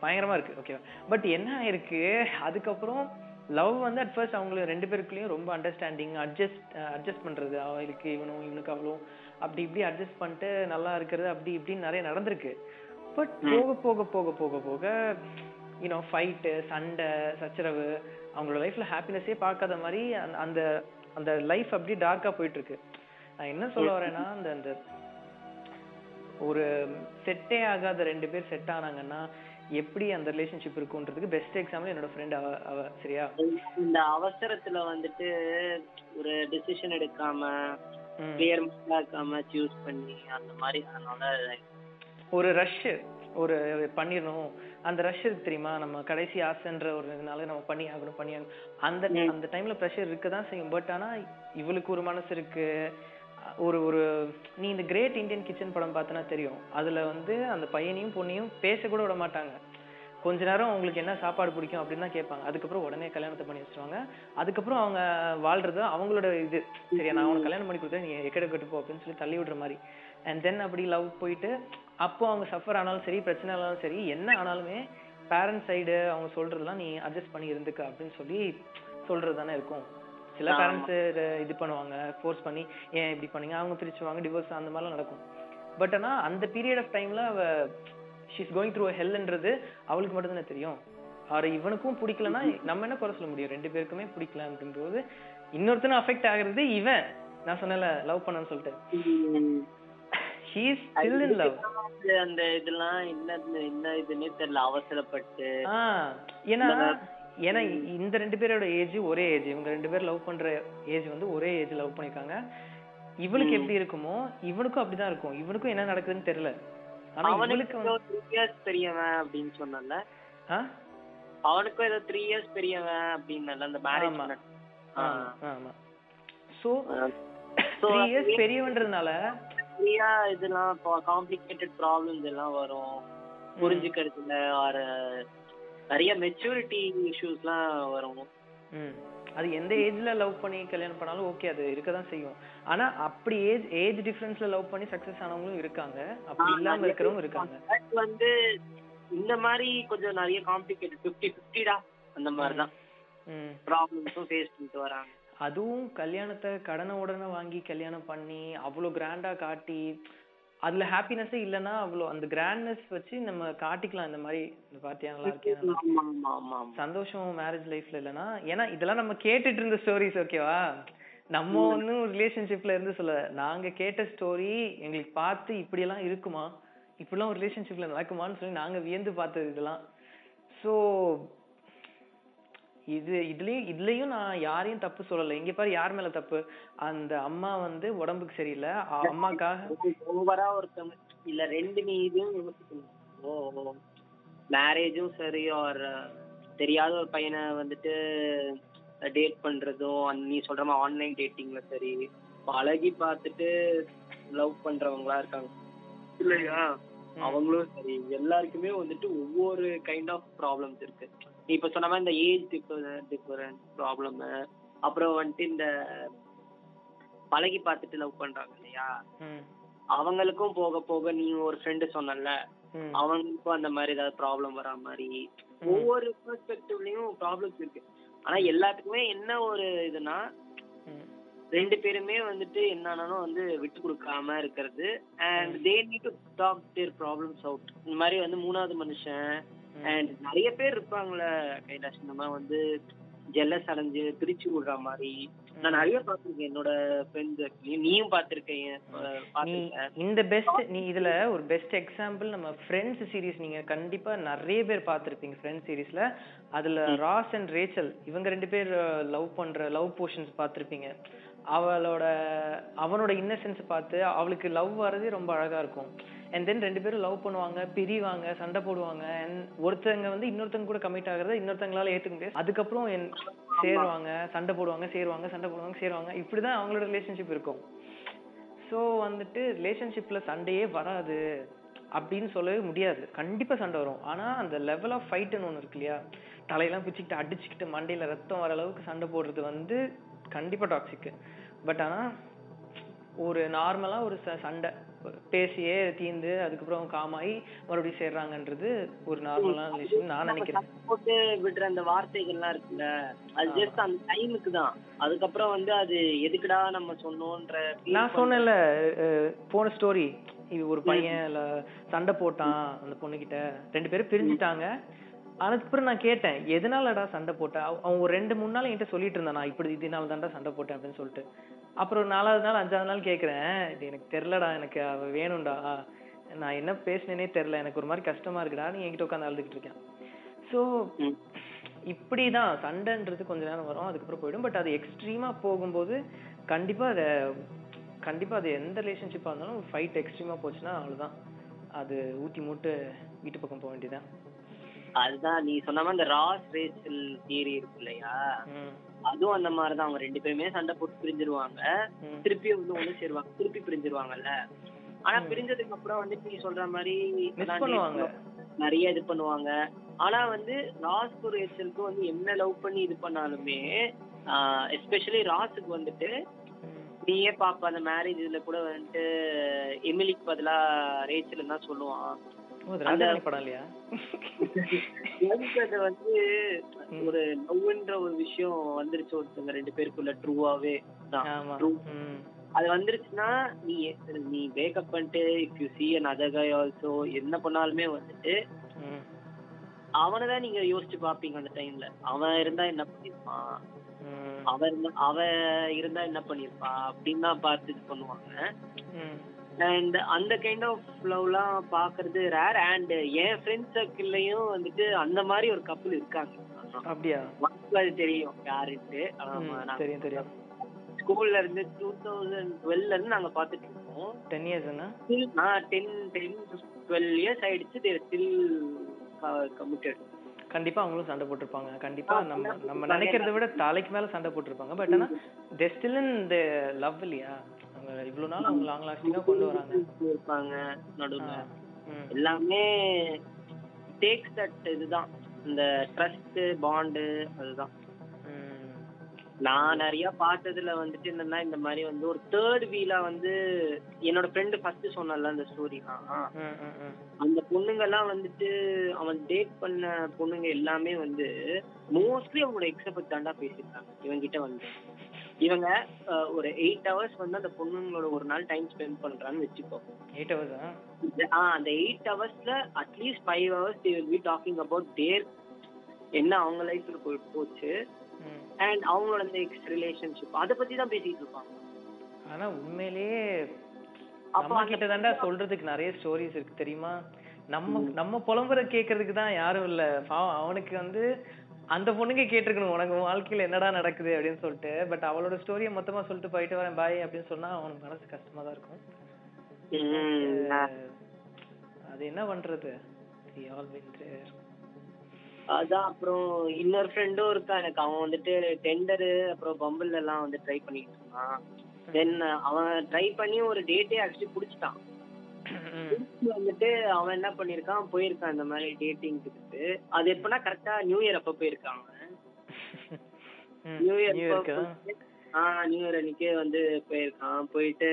பயங்கரமா இருக்கு ஓகேவா பட் என்ன ஆயிருக்கு அதுக்கப்புறம் லவ் வந்து அட் ஃபர்ஸ்ட் அவங்களுக்கு ரெண்டு பேருக்குள்ளேயும் ரொம்ப அண்டர்ஸ்டாண்டிங் அட்ஜஸ்ட் அட்ஜஸ்ட் பண்றது அவளுக்கு இவனும் இவனுக்கு அவளும் அப்படி இப்படி அட்ஜஸ்ட் பண்ணிட்டு நல்லா இருக்கிறது அப்படி இப்படின்னு நிறைய நடந்திருக்கு. பட் போக போக போக போக போக யூனோ ஃபைட்டு சண்டை சச்சரவு அவங்களோட லைஃப்ல ஹாப்பினஸே பார்க்காத மாதிரி அந்த- அந்த லைஃப் அப்படியே டார்க்கா போயிட்டு இருக்கு. நான் என்ன சொல்ல வரேன்னா அந்த அந்த ஒரு செட்டே ஆகாத ரெண்டு பேர் செட் ஆனாங்கன்னா எப்படி அந்த ரிலேஷன்ஷிப் இருக்குன்றதுக்கு பெஸ்ட் எக்ஸாம்பிள் என்னோட ஃப்ரெண்ட் அவ அவ சரியா? இந்த அவசரத்துல வந்துட்டு ஒரு டிசிஷன் எடுக்காம. கிளியர் இருக்காம சூஸ் பண்ணி அந்த மாதிரி அதனால ஒரு ரஷ் ஒரு பண்ணிடணும். அந்த ரஷ் இருக்கு தெரியுமா? நம்ம கடைசி ஆசைன்ற ஒரு இதனால நம்ம பண்ணி ஆகணும் பண்ணி ஆகணும். அந்த அந்த டைம்ல ப்ரெஷர் இருக்க தான் செய்யும். பட் ஆனா இவளுக்கு ஒரு மனசு இருக்கு. ஒரு ஒரு நீ இந்த கிரேட் இந்தியன் கிச்சன் படம் பார்த்தனா தெரியும். அதில் வந்து அந்த பையனையும் பொண்ணையும் பேச கூட விட மாட்டாங்க. கொஞ்ச நேரம் உங்களுக்கு என்ன சாப்பாடு பிடிக்கும் அப்படின்னு தான் கேட்பாங்க. அதுக்கப்புறம் உடனே கல்யாணத்தை பண்ணி வச்சிருவாங்க. அதுக்கப்புறம் அவங்க வாழ்றது அவங்களோட இது. சரியா நான் அவனுக்கு கல்யாணம் பண்ணி கொடுத்தேன் நீ எக்கட கட்டு போ அப்படின்னு சொல்லி தள்ளி விடுற மாதிரி. அண்ட் தென் அப்படி லவ் போயிட்டு அப்போ அவங்க சஃபர் ஆனாலும் சரி பிரச்சனை ஆனாலும் சரி என்ன ஆனாலுமே பேரண்ட்ஸ் சைடு அவங்க சொல்றதெல்லாம் நீ அட்ஜஸ்ட் பண்ணி இருந்துக்க அப்படின்னு சொல்லி சொல்றது தானே இருக்கும். சில பேரண்ட்ஸ் இது பண்ணுவாங்க ஃபோர்ஸ் பண்ணி ஏன் இப்படி பண்ணீங்க? அவங்க பிரிச்சுவாங்க டிவோர்ஸ் அந்த மாதிரிலாம் நடக்கும். பட் ஆனா அந்த பீரியட் ஆஃப் டைம்ல அவ ஷீஸ் கோயிங் த்ரூ ஹெல்ன்றது அவளுக்கு மட்டும் தானே தெரியும். ஆறு இவனுக்கும் பிடிக்கலன்னா நம்ம என்ன குறை சொல்ல முடியும்? ரெண்டு பேருக்குமே பிடிக்கல அப்படின்றது இன்னொருத்தனும் அஃபெக்ட் ஆகுறது இவன். நான் சொன்னேன்ல லவ் பண்ணன்னு சொல்லிட்டு. She is still in love அந்த இதெல்லாம் என்ன என்ன இதுன்னே தெரியல அவசரப்பட்டு. ஏன்னா ஏன்னா இந்த ரெண்டு பேரோட ஏஜ் ஒரே ஏஜ் இவங்க ரெண்டு பேர் லவ் பண்ற ஏஜ் வந்து ஒரே ஏஜ் லவ் பண்ணிருக்காங்க இவளுக்கு எப்படி இருக்குமோ இவனுக்கும் அப்படிதான் இருக்கும். இவனுக்கும் என்ன நடக்குதுன்னு தெரியல. ஆனா இவளுக்கு பெரியவன் அப்படின்னு சொன்னல? அவனுக்கும் ஏதோ த்ரீ இயர்ஸ் பெரியவன் அப்படின்னு அந்த மேரேஜ் ஆமா. சோ த்ரீ இயர்ஸ் பெரியவன்றதுனால நிறையா இதெல்லாம் காம்ப்ளிகேட்டட் ப்ராப்ளம்ஸ் எல்லாம் வரும். புரிஞ்சுக்கிறதுல ஆர் நிறைய மெச்சூரிட்டி இஷ்யூஸ்லாம் வரும். அது எந்த ஏஜ்ல லவ் பண்ணி கல்யாணம் பண்ணாலும் ஓகே அது இருக்க தான் செய்யும். ஆனா அப்படி ஏஜ் ஏஜ் டிஃபரன்ஸ்ல லவ் பண்ணி சக்சஸ் ஆனவங்களும் இருக்காங்க. அப்படி இல்லாம இருக்கிறவங்க இருக்காங்க. வந்து இந்த மாதிரி கொஞ்சம் நிறைய காம்ப்ளிகேட்டட் ஃபிஃப்டி ஃபிஃப்டிடா அந்த மாதிரி தான். ப்ராப்ளம்ஸும் ஃபேஸ் பண்ணிட்டு வராங்க. அதுவும் கல்யாணத்தை கடனை உடனே வாங்கி கல்யாணம் பண்ணி அவ்வளோ கிராண்டா காட்டி அதுல ஹாப்பினஸே இல்லைன்னா அவ்வளோ அந்த கிராண்ட்னஸ் வச்சு நம்ம காட்டிக்கலாம் இந்த மாதிரி. இந்த பாத்தியா நல்லா இருக்கேன் சந்தோஷம் மேரேஜ் லைஃப்ல இல்லைன்னா ஏன்னா இதெல்லாம் நம்ம கேட்டுட்டு இருந்த ஸ்டோரிஸ் ஓகேவா நம்ம ஒன்றும் ரிலேஷன்ஷிப்ல இருந்து சொல்ல நாங்க கேட்ட ஸ்டோரி எங்களுக்கு பார்த்து இப்படியெல்லாம் இருக்குமா? இப்படிலாம் ஒரு ரிலேஷன்ஷிப்ல நடக்குமான்னு சொல்லி நாங்க வியந்து பார்த்தது இதெல்லாம். ஸோ இது இதுலயும் இதுலயும் நான் யாரையும் தப்பு சொல்லல. இங்க பாரு யார் மேல தப்பு? அந்த அம்மா வந்து உடம்புக்கு சரியில்லை. அம்மாக்காக ஓவரா ஒருத்தவங்க இல்ல ரெண்டு நீ இதுவும் ஓ மேரேஜும் சரி ஒரு தெரியாத ஒரு பையனை வந்துட்டு டேட் பண்றதும் நீ சொல்ற மாதிரி ஆன்லைன் டேட்டிங்ல சரி பழகி பார்த்துட்டு லவ் பண்றவங்களா இருக்காங்க. இல்லையா. அவங்களும் சரி எல்லாருக்குமே வந்துட்டு ஒவ்வொரு கைண்ட் ஆஃப் ப்ராப்ளம்ஸ் இருக்கு. நீ இப்ப சொன்ன மாதிரி இந்த ஏஜ் டிஃபரன்ஸ் ப்ராப்ளம் அப்புறம் வந்துட்டு இந்த பழகி பார்த்துட்டு லவ் பண்றாங்க இல்லையா? அவங்களுக்கும் போக போக நீ ஒரு ஃப்ரெண்டு சொன்னல அவங்களுக்கும் அந்த மாதிரி ஏதாவது ப்ராப்ளம் வரா மாதிரி ஒவ்வொரு பெர்ஸ்பெக்டிவ்லயும் ப்ராப்ளம்ஸ் இருக்கு. ஆனா எல்லாத்துக்குமே என்ன ஒரு இதுனா ரெண்டு பேருமே வந்துட்டு என்னன்னாலும் வந்து விட்டு கொடுக்காம இருக்கிறது. And they need to talk their problems out இந்த மாதிரி வந்து மூணாவது மனுஷன். அண்ட் நிறைய பேர் இருப்பாங்களே கைலாஷ் இந்த மாதிரி வந்து ஜெல்லஸ் அடைஞ்சு பிரிச்சு விடுற மாதிரி. நான் நிறைய பார்த்திருக்கேன். என்னோட ஃப்ரெண்ட்ஸ் நீயும் பார்த்திருக்கேன் இந்த பெஸ்ட் நீ இதுல ஒரு பெஸ்ட் எக்ஸாம்பிள் நம்ம ஃப்ரெண்ட்ஸ் சீரிஸ் நீங்க கண்டிப்பா நிறைய பேர் பார்த்திருப்பீங்க ஃப்ரெண்ட்ஸ் சீரிஸ்ல அதுல ராஸ் அண்ட் ரேச்சல் இவங்க ரெண்டு பேர் லவ் பண்ற லவ் போர்ஷன்ஸ் பார்த்திருப்பீங்க. அவளோட அவனோட இன்னசென்ஸ் பார்த்து அவளுக்கு லவ் வர்றதே ரொம்ப அழகா இருக்கும். அண்ட் தென் ரெண்டு பேரும் லவ் பண்ணுவாங்க பிரிவாங்க சண்டை போடுவாங்க. அண்ட் ஒருத்தங்க வந்து இன்னொருத்தங்க கூட கமிட் ஆகுறத இன்னொருத்தங்களால ஏத்துக்க முடியாது. அதுக்கப்புறம் என் சேருவாங்க சண்டை போடுவாங்க சேருவாங்க சண்டை போடுவாங்க சேருவாங்க. இப்படிதான் அவங்களோட ரிலேஷன்ஷிப் இருக்கும். ஸோ வந்துட்டு ரிலேஷன்ஷிப்ல சண்டையே வராது அப்படின்னு சொல்லவே முடியாது. கண்டிப்பா சண்டை வரும். ஆனா அந்த லெவல் ஆஃப் ஃபைட்னு ஒன்று இருக்கு இல்லையா? தலையெல்லாம் பிச்சுக்கிட்டு அடிச்சுக்கிட்டு மண்டையில ரத்தம் வர அளவுக்கு சண்டை போடுறது வந்து கண்டிப்பா டாக்ஸிக் பட் ஆனா ஒரு நார்மலா ஒரு ச- சண்டை பேசியே தீந்து அதுக்கப்புறம் காமாயி மறுபடியும் சேர்றாங்கன்றது ஒரு நார்மலான விஷயம் நான் நினைக்கிறேன். போட்டு விடுற அந்த வார்த்தைகள்லாம் இருக்குல்ல அது. ஜஸ்ட் அந்த டைமுக்கு தான். அதுக்கப்புறம் வந்து அது எதுக்குடா நம்ம சொன்னோன்ற நான் சொன்னேன்ல போன ஸ்டோரி இது ஒரு பையன் ல சண்டை போட்டான் அந்த பொண்ணுகிட்ட. ரெண்டு பேரும் பிரிஞ்சுட்டாங்க. அதுக்கப்புறம் நான் கேட்டேன் எதனாலடா சண்டை போட்ட? அவ- அவன் ஒரு ரெண்டு மூணு நாள் என்கிட்ட சொல்லிட்டு இருந்தான் நான் இப்படி இதனால தான்டா சண்டை போட்டேன் அப்படின்னு சொல்லிட்டு. அப்புறம் நாலாவது நாள் அஞ்சாவது நாள் கேக்குறேன். இது எனக்கு தெரிலடா எனக்கு அவ வேணும்டா. நான் என்ன பேசினேனே தெரில எனக்கு ஒரு மாதிரி கஷ்டமா இருக்குடா. நீ என்கிட்ட உட்காந்து அழுதுகிட்டு இருக்கேன் ஸோ. இப்படிதான். சண்டைன்றது கொஞ்ச நேரம் வரும். அதுக்கப்புறம் போயிடும். பட் அது எக்ஸ்ட்ரீமா போகும்போது கண்டிப்பா அத கண்டிப்பா அது எந்த ரிலேஷன்ஷிப்பா இருந்தாலும் ஃபைட் எக்ஸ்ட்ரீமா போச்சுன்னா அவ்வளவுதான். அது ஊத்தி மூட்டு வீட்டு பக்கம் போக வேண்டியதுதான். அதுதான் நீ சொன்ன மாதிரி அந்த ராஸ் ரேச்சல் தியரி இருக்கு இல்லையா? அதுவும் அந்த மாதிரி தான் அவங்க ரெண்டு பேருமே சண்டை போட்டு பிரிஞ்சிருவாங்க. திருப்பி வந்து ஒண்ணு சேருவாங்க. திருப்பி பிரிஞ்சிருவாங்கல்ல. ஆனா பிரிஞ்சதுக்கு அப்புறம் வந்து நீ சொல்ற மாதிரி நிறைய இது பண்ணுவாங்க. ஆனா வந்து ராஸ்க்கு ரேச்சலுக்கு வந்து என்ன லவ் பண்ணி இது பண்ணாலுமே எஸ்பெஷலி ராஸுக்கு வந்துட்டு நீயே பாப்ப அந்த மேரேஜ் இதுல கூட வந்துட்டு எமிலிக்கு பதிலா ரேச்சல் தான் சொல்லுவான். வந்து ஒரு லவ்ன்ற ஒரு விஷயம் வந்துருச்சு ஒருத்தவங்க ரெண்டு பேருக்குள்ள ட்ரூவாவே அது வந்துருச்சுன்னா நீ நீ பேக்கப் பண்ணிட்டு if you see another guy also என்ன பண்ணாலுமே வந்துட்டு அவனை நீங்க யோசிச்சு பாப்பீங்க அந்த டைம்ல அவன் இருந்தா என்ன பண்ணிருப்பான் ம், அவன் இருந்தா அவ இருந்தா என்ன பண்ணிருப்பா அப்படின்னு தான் பார்த்து இது பண்ணுவாங்க. அண்ட் அந்த கைண்ட் ஆஃப் லவ்லாம் பாக்குறது ரேர் அண்ட் என் ஃப்ரெண்ட் சர்க்கிள்லயும் வந்துட்டு அந்த மாதிரி ஒரு கப்பல் இருக்காங்க. அப்படியா? அது தெரியும் யாருன்ட்டு. தெரியும் தெரியும். ஸ்கூல்ல இருந்து டூ தௌசண்ட் டுவெல்ல இருந்து நாங்க பாத்துட்டு இருக்கோம் டென் இயர்ஸ்னா ஸ்டில் நான் டென் டென் டுவெல் இயர்ஸ் ஆயிடுச்சு. தேர் ஸ்டில் கமிட்டட் கண்டிப்பா அவங்களும் சண்டை போட்டிருப்பாங்க. கண்டிப்பா நம்ம நம்ம நினைக்கிறத விட தலைக்கு மேல சண்டை போட்டிருப்பாங்க. பட் ஆனா they still in the love இல்லையா? அவங்க இவ்வளவு நாள் அவங்க லாங் லாஸ்டிங்கா கொண்டு வராங்க இருப்பாங்க நடுவுல. எல்லாமே டேக்ஸ் தட் இதுதான் இந்த ட்ரஸ்ட் பாண்டு அதுதான். நான் நிறைய பார்த்ததுல வந்துட்டு என்னன்னா இந்த மாதிரி வந்து ஒரு தேர்ட் வீலா வந்து என்னோட ஃப்ரெண்டு ஃபர்ஸ்ட் சொன்னல அந்த ஸ்டோரி. அந்த பொண்ணுங்க எல்லாம் வந்துட்டு அவன் டேட் பண்ண பொண்ணுங்க எல்லாமே வந்து மோஸ்ட்லி அவங்களோட எக்ஸ பத்தி தாண்டா பேசியிருக்காங்க இவங்கிட்ட வந்து இவங்க ஒரு எயிட் ஹவர்ஸ் வந்து அந்த பொண்ணுங்களோட ஒரு நாள் டைம் ஸ்பெண்ட் பண்றான்னு வச்சுக்கோ. எயிட் ஹவர்ஸ் ஆ? அந்த eight ஹவர்ஸ்ல at least five hours they will be talking about their என்ன அவங்க லைஃப்ல போச்சு. அண்ட் அவங்களோட அந்த எக்ஸ் ரிலேஷன்ஷிப் அதை பத்தி தான் பேசிட்டு இருப்பாங்க. ஆனா உண்மையிலேயே அப்ப நம்ம கிட்ட தாண்டா சொல்றதுக்கு நிறைய ஸ்டோரிஸ் இருக்கு தெரியுமா? நம்ம நம்ம புலம்புற கேக்குறதுக்கு தான் யாரும் இல்ல. பாவம் அவனுக்கு வந்து அந்த பொண்ணுங்க கேட்டிருக்கணும் உனக்கு உன் வாழ்க்கையில என்னடா நடக்குது அப்படின்னு சொல்லிட்டு. பட் அவளோட ஸ்டோரியை மொத்தமா சொல்லிட்டு போயிட்டு வரேன் பாய் அப்படின்னு சொன்னா அவனுக்கு மனசு கஷ்டமா தான் இருக்கும். அது என்ன பண்றது. அதான் அப்புறம் இன்னொரு ஃப்ரெண்டும் இருக்கா எனக்கு. அவன் வந்துட்டு டெண்டரு அப்புறம் பம்பிள் எல்லாம் வந்து ட்ரை பண்ணிட்டு இருந்தான். தென் அவன் ட்ரை பண்ணி ஒரு டேட்டே ஆக்சுவலி புடிச்சிட்டான். புடிச்சு வந்துட்டு அவன் என்ன பண்ணிருக்கான் போயிருக்கான் இந்த மாதிரி டேட்டிங்க்கு அது எப்படின்னா கரெக்டா நியூ இயர் அப்ப ம். New year? ஆஹ் நியூ இயர் அன்னைக்கே வந்து போயிருக்கான். போயிட்டு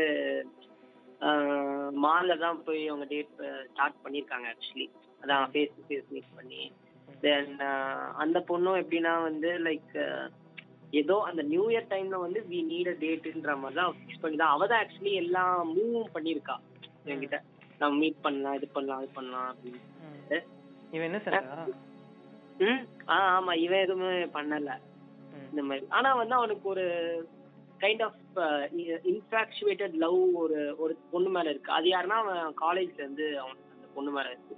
மால்ல தான் போய் அவங்க டேட் ஸ்டார்ட் பண்ணிருக்காங்க ஆக்சுவலி அதான் ஃபேஸ் டு ஃபேஸ் மீட் பண்ணி. தென் அந்த பொண்ணும் எப்படின்னா வந்து லைக் ஏதோ அந்த நியூ இயர் டைம்ல வந்து வி நீட் அ டேட்ன்ற மாதிரி தான் ஃபிக்ஸ் பண்ணி தான் அவ தான் ஆக்சுவலி எல்லாம் மூவும் பண்ணியிருக்கா என்கிட்ட. நம்ம மீட் பண்ணலாம் இது பண்ணலாம் அது பண்ணலாம் அப்படின்னு. இவன் என்ன செஞ்சா ம் ஆ ஆமா இவன் எதுவுமே பண்ணல. இந்த மாதிரி. ஆனா வந்து அவனுக்கு ஒரு கைண்ட் ஆஃப் இன்ஃபாக்சுவேட்டட் லவ் ஒரு ஒரு பொண்ணு மேல இருக்கு. அது யாருன்னா அவன் காலேஜ்ல இருந்து அவனுக்கு அந்த பொண்ணு மேல இருக்கு.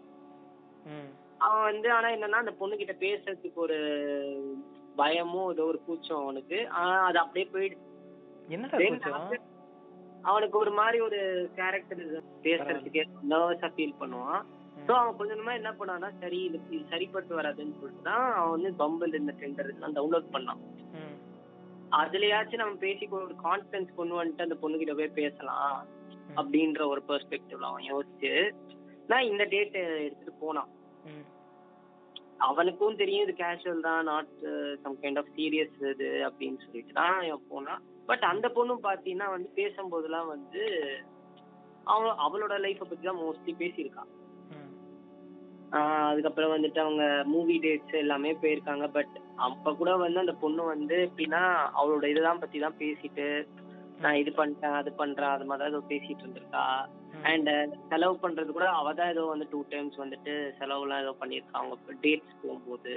அவன் வந்து ஆனா என்னன்னா அந்த பொண்ணு கிட்ட பேசுறதுக்கு ஒரு பயமும் ஏதோ ஒரு கூச்சம் அவனுக்கு. ஆனா அது அப்படியே போயிடுச்சு. கூச்சம்? அவனுக்கு- ஒரு மாதிரி ஒரு கேரக்டர் பேசுறதுக்கே நர்வஸா ஃபீல் பண்ணுவான். ஸோ அவன் கொஞ்ச கொஞ்சமா என்ன பண்ணான்னா சரி இது சரிப்பட்டு வராதுன்னு சொல்லிட்டு தான் அவன் வந்து பம்பிள் இந்த டெண்டர் இதெல்லாம் டவுன்லோட் பண்ணான். அதுலயாச்சும் நம்ம பேசி ஒரு கான்ஃபிடன்ஸ் கொண்டு வந்துட்டு அந்த பொண்ணு கிட்ட போய் பேசலாம் அப்படின்ற ஒரு பெர்ஸ்பெக்டிவ்ல அவன் யோசிச்சு நான் இந்த டேட் எடுத்துட்டு போனான். அவனுக்கும் தெரியும் இது கேஷுவல் தான் not some kind of serious இது அப்படின்னு சொல்லிட்டு தான் போனான். பட் அந்த பொண்ணும் பாத்தீங்கன்னா வந்து பேசும்போதெல்லாம் வந்து அவ அவளோட லைஃப்பை பத்தி தான் மோஸ்ட்லி. ஆஹ் அதுக்கப்புறம் வந்துட்டு அவங்க மூவி டேட்ஸ் எல்லாமே போயிருக்காங்க பட் அப்ப கூட வந்து அந்த பொண்ணு வந்து எப்படின்னா அவளோட இதுதான் பத்தி தான் பேசிட்டு நான் இது பண்ணிட்டேன் அது பண்றேன் அது மாதிரி ஏதோ பேசிட்டு இருந்திருக்கா. அண்ட் செலவு பண்றது கூட அவ தான் ஏதோ வந்து டூ டைம்ஸ் வந்துட்டு செலவுலாம் ஏதோ பண்ணியிருக்கா அவங்க டேட்ஸ் போகும்போது.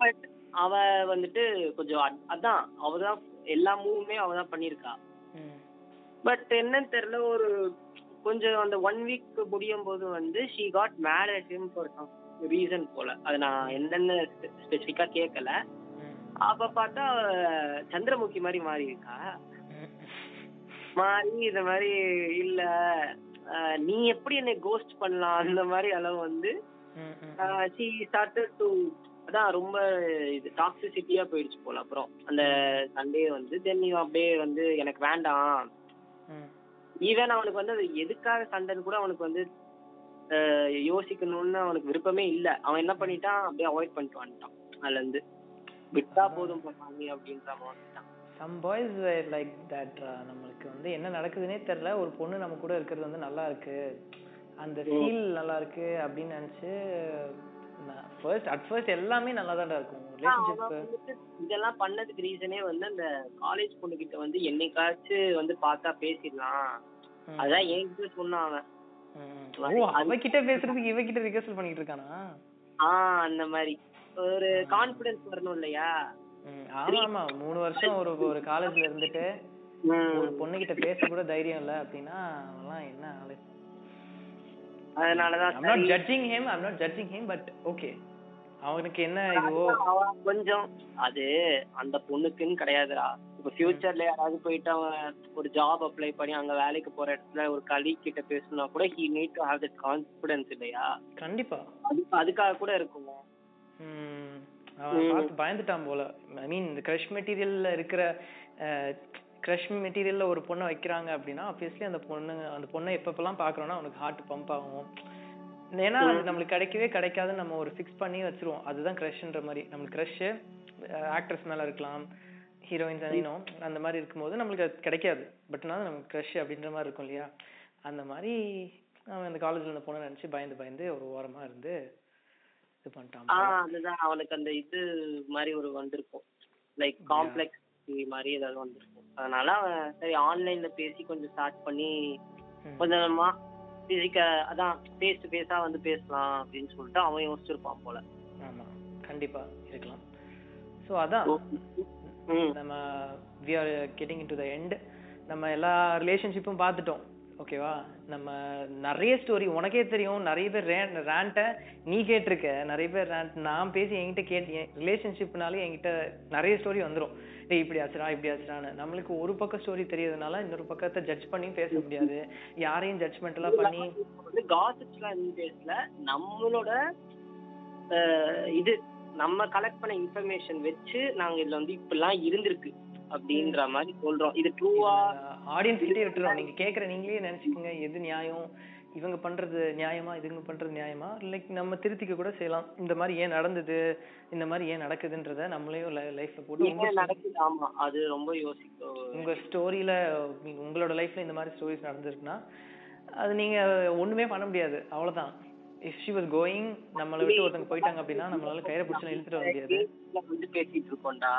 பட் அவ வந்துட்டு கொஞ்சம் அத்- அதான் அவதான் எல்லா மூவுமே அவ தான் பண்ணியிருக்கா ம். பட் என்னன்னு தெரியல ஒரு கொஞ்சம் அந்த ஒன் வீக் முடியும் போது வந்து she got him for some reason போல அது நான் என்னன்னு ஸ்பெசிஃபிக்கா கேட்கல. அப்ப பார்த்தா சந்திரமுகி மாதிரி மாறி இருக்கா. மாறி இந்த மாதிரி இல்ல நீ எப்படி என்னை கோஸ்ட் பண்ணலாம் அந்த மாதிரி அளவு வந்து. ஷீ ஸ்டார்டட் டு அதான் ரொம்ப இது டாக்ஸிசிட்டியா போயிடுச்சு போல அப்புறம். அந்த சண்டே வந்து தென் நீ அப்படியே வந்து எனக்கு வேண்டாம். ஈவன் அவனுக்கு வந்து அது எதுக்காக சண்டைன்னு கூட அவனுக்கு வந்து யோசிக்கணும்னு அவனுக்கு விருப்பமே இல்ல. அவன் என்ன பண்ணிட்டான்? அப்படியே அவாய்ட் பண்ணிட்டு வந்துட்டான் அதுல இருந்து விட்டா போதும் பண்ணாங்க அப்படின்ற மாதிரி சம் பாய்ஸ் லைக் தட் நம்மளுக்கு வந்து என்ன நடக்குதுன்னே தெரியல. ஒரு பொண்ணு நம்ம கூட இருக்கிறது வந்து நல்லா இருக்கு. அந்த ஃபீல் நல்லா இருக்கு அப்படின்னு நினைச்சு ஃபர்ஸ்ட் அட் ஃபர்ஸ்ட் எல்லாமே நல்லா தான் இருக்கும் ரிலேஷன்ஷிப் இதெல்லாம் பண்ணதுக்கு ரீசனே வந்து அந்த காலேஜ் பொண்ணு கிட்ட வந்து என்னைக்காச்சும் வந்து பார்த்தா பேசிடலாம். அதான் என்கிட்ட சொன்னான் அவன். அவகிட்ட பேசுறதுக்கு இவகிட்ட ரிகர்சல் பண்ணிட்டு இருக்கானா? ஆஹ் அந்த மாதிரி. ஒரு கான்பிடன்ஸ் வரணும் இல்லையா? ஆமா ஆமா மூணு வருஷம் ஒரு ஒரு காலேஜ்ல இருந்துட்டு ஒரு பொண்ணுகிட்ட பேச கூட தைரியம் இல்ல அப்படின்னா அவன்லாம் என்ன ஆளு? அதனாலதான் I'm not judging him I'm not judging him but okay. அவனுக்கு என்ன இதுவோ? கொஞ்சம் அது அந்த பொண்ணுக்குன்னு கிடையாதுடா. இப்ப ஃபியூச்சர்ல யாராவது போயிட்டு அவன் ஒரு ஜாப் அப்ளை பண்ணி அங்க வேலைக்கு போற இடத்துல ஒரு கலி கிட்ட பேசணும்னா கூட he need to have that confidence இல்லையா? கண்டிப்பா. அது அதுக்காக கூட இருக்கும் ம், அவன் பார்த்து பயந்துட்டான் போல. ஐ மீன் இந்த க்ரஷ் மெட்டீரியல்ல இருக்கிற க்ரஷ் மெட்டீரியல்ல ஒரு பொண்ணை வைக்கிறாங்க அப்படின்னா ஆப்வியஸ்லி அந்த பொண்ணு அந்த பொண்ணை எப்பப்பெல்லாம் பாக்குறோம்னா அவனுக்கு ஹார்ட் பம்ப் ஆகும். ஏன்னா அது நம்மளுக்கு கிடைக்கவே கிடைக்காதுன்னு நம்ம ஒரு ஃபிக்ஸ் பண்ணி வச்சிருவோம். அதுதான் க்ரஷ்ன்ற மாதிரி. நம்மளுக்கு க்ரஷ் ஆக்ட்ரஸ் மேல இருக்கலாம் ஹீரோயின்ஸ் அனினோ அந்த மாதிரி இருக்கும்போது நம்மளுக்கு அது கிடைக்காது. பட் நான் நமக்கு க்ரஷ் அப்படின்ற மாதிரி இருக்கும் இல்லையா? அந்த மாதிரி அவன் அந்த காலேஜ்ல இருந்த பொண்ணை நினைச்சு பயந்து பயந்து ஒரு ஓரமா இருந்து இது பண்ணிட்டான் அதுதான். அவனுக்கு அந்த இது மாதிரி ஒரு வந்திருக்கும். லைக் காம்ப்ளெக்ஸ் மாதிரி ஏதாவது வந்திருக்கும். அதனால அவன் சரி ஆன்லைன்ல பேசி கொஞ்சம் ஸ்டார்ட் பண்ணி. கொஞ்சம் அதான் ஃபேஸ் டு ஃபேஸா வந்து பேசலாம் அப்படின்னு சொல்லிட்டு அவன் யோசிச்சிருப்பான் போல. ஆமா கண்டிப்பா இருக்கலாம். சோ அதான். நம்ம we are getting into the end நம்ம எல்லா ரிலேஷன்ஷிப்பும் பார்த்துட்டோம். ஓகேவா? நம்ம நிறைய ஸ்டோரி உனக்கே தெரியும். நிறைய பேர் ரேண்ட்டை நீ கேட்டிருக்க. நிறைய பேர் ரேண்ட் நான் பேசி என்கிட்ட கேட்டு ரிலேஷன்ஷிப்னாலே என்கிட்ட நிறைய ஸ்டோரி வந்துரும். டே இப்படி ஆச்சுடா இப்படி ஆச்சுடான்னு. நம்மளுக்கு ஒரு பக்கம் ஸ்டோரி தெரியறதுனால இன்னொரு பக்கத்தை ஜட்ஜ் பண்ணி பேச முடியாது. யாரையும் ஜட்ஜ்மெண்ட்லாம் பண்ணி வந்து காசிப்ஸ்லாம் பேசல. நம்மளோட இது நம்ம கலெக்ட் பண்ண இன்ஃபர்மேஷன் வச்சு நாங்க இதில் வந்து இப்படிலாம் இருந்திருக்கு. அப்படின்ற மாதிரி சொல்றோம். இது ட்ரூவா ஆடியன்ஸ் கிட்டே விட்டுறோம். நீங்க கேக்குற நீங்களே நினைச்சுக்கோங்க எது நியாயம்? இவங்க பண்றது நியாயமா? இதுங்க பண்றது நியாயமா? லைக் நம்ம திருத்திக்க கூட செய்யலாம். இந்த மாதிரி ஏன் நடந்தது? இந்த மாதிரி ஏன் நடக்குதுன்றத நம்மளையும் லைஃப்ல போட்டு நடக்குது? ஆமா அது ரொம்ப யோசிக்க உங்க ஸ்டோரியில உங்களோட லைஃப்ல இந்த மாதிரி ஸ்டோரிஸ் நடந்திருக்குன்னா அது நீங்க ஒண்ணுமே பண்ண முடியாது. அவ்வளவுதான். இஃப் ஷி வாஸ் கோயிங் நம்மளை விட்டு ஒருத்தங்க போயிட்டாங்க அப்படின்னா நம்மளால கயிறை பிடிச்சு இழுத்துட்டு வர முடியாது. பேசிட்டு இருக்கோம்டா?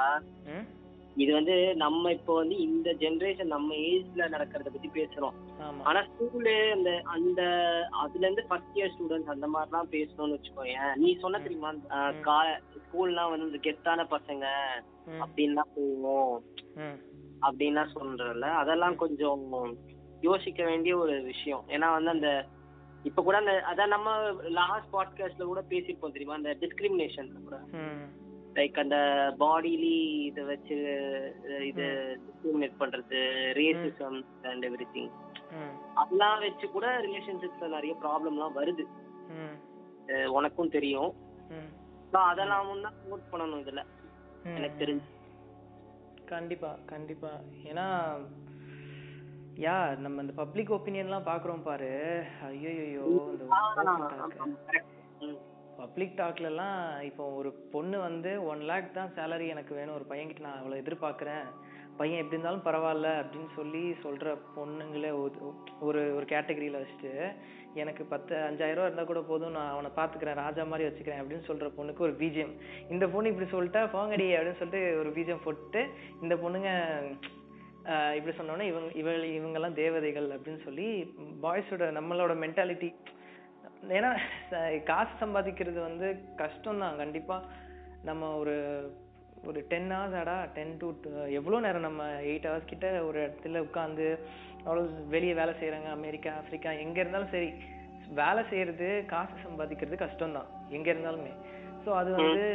இது வந்து நம்ம இப்போ வந்து இந்த ஜெனரேஷன் நம்ம ஏஜ்ல நடக்கிறத பத்தி பேசுறோம். ஆனா ஸ்கூலு அந்த அந்த அதுல இருந்து ஃபர்ஸ்ட் இயர் ஸ்டூடெண்ட்ஸ் அந்த மாதிரிலாம் பேசணும்னு வச்சுக்கோயேன். நீ சொன்ன தெரியுமா? ஸ்கூல்லாம் வந்து இந்த கெத்தான பசங்க ம், அப்படின்லாம் போவோம் அப்படின்லாம் சொல்றல அதெல்லாம் கொஞ்சம் யோசிக்க வேண்டிய ஒரு விஷயம். ஏன்னா வந்து அந்த இப்ப கூட அந்த அதான் நம்ம லாஸ்ட் பாட்காஸ்ட்ல கூட பேசியிருப்போம் தெரியுமா? அந்த டிஸ்கிரிமினேஷன் கூட. லைக் அந்த பாடிலி இதை வச்சு இது டிஸ்கிரிமினேட் பண்றது ரேசிசம் அண்ட் எவ்ரி திங் ம், அதெல்லாம் வச்சு கூட ரிலேஷன்ஷிப்ல நிறைய ப்ராப்ளம்லாம் வருது. உனக்கும் தெரியும். அதெல்லாம் தான் நோட் பண்ணணும் இதுல. எனக்கு தெரிஞ்சு. கண்டிப்பா கண்டிப்பா. ஏன்னா யா நம்ம இந்த பப்ளிக் ஒப்பீனியன்லாம் பாக்குறோம் பாரு. ஐயோ இந்த பப்ளிக் டாக்லலாம் இப்போ ஒரு பொண்ணு வந்து ஒன் லேக் தான் சேலரி எனக்கு வேணும். ஒரு பையன்கிட்ட நான் அவ்வளோ எதிர்பார்க்குறேன். பையன் எப்படி இருந்தாலும் பரவாயில்ல அப்படின்னு சொல்லி சொல்கிற பொண்ணுங்களே ஒரு- ஒரு ஒரு வச்சுட்டு எனக்கு பத்து அஞ்சாயிரம் ரூபா கூட போதும். நான் அவனை பார்த்துக்கிறேன். ராஜா மாதிரி வச்சுக்கிறேன். அப்படின்னு சொல்கிற பொண்ணுக்கு ஒரு பிஜிஎம் இந்த பொண்ணு இப்படி சொல்லிட்டா போங்கடி அப்படின்னு சொல்லிட்டு ஒரு பிஜிஎம் போட்டு இந்த பொண்ணுங்க இப்படி சொன்னோன்னே இவங்க இவள் இவங்கெல்லாம் தேவதைகள் அப்படின்னு சொல்லி பாய்ஸோட நம்மளோட மென்டாலிட்டி ஏன்னா காசு சம்பாதிக்கிறது வந்து கஷ்டம் தான் கண்டிப்பா நம்ம ஒரு ஒரு டென் ஹவர்ஸ் ஆடா டென் டு எவ்வளோ நேரம் நம்ம எயிட் ஹவர்ஸ் கிட்ட ஒரு இடத்துல உட்காந்து அவ்வளோ வெளியே வேலை செய்கிறாங்க அமெரிக்கா ஆப்பிரிக்கா எங்கே இருந்தாலும் சரி வேலை செய்யறது காசு சம்பாதிக்கிறது கஷ்டம் தான் எங்கே இருந்தாலுமே. ஸோ அது வந்து